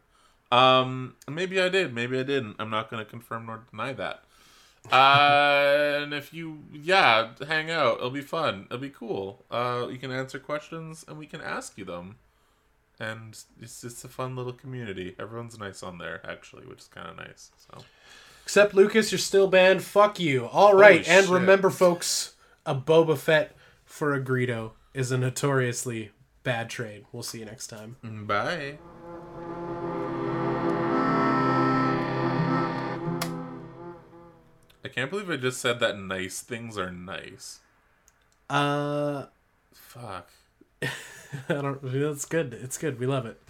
Um, maybe I did. Maybe I didn't. I'm not going to confirm nor deny that. Uh, and if you, yeah, hang out. It'll be fun. It'll be cool. Uh, you can answer questions and we can ask you them. And it's it's a fun little community. Everyone's nice on there, actually, which is kind of nice. So Except Lucas, you're still banned. Fuck you. All right, and shit. remember, folks, a Boba Fett for a Greedo is a notoriously bad trade. We'll see you next time. bye. I can't believe I just said that nice things are nice. Uh, Fuck. [LAUGHS] [LAUGHS] I don't. That's good. It's good. We love it.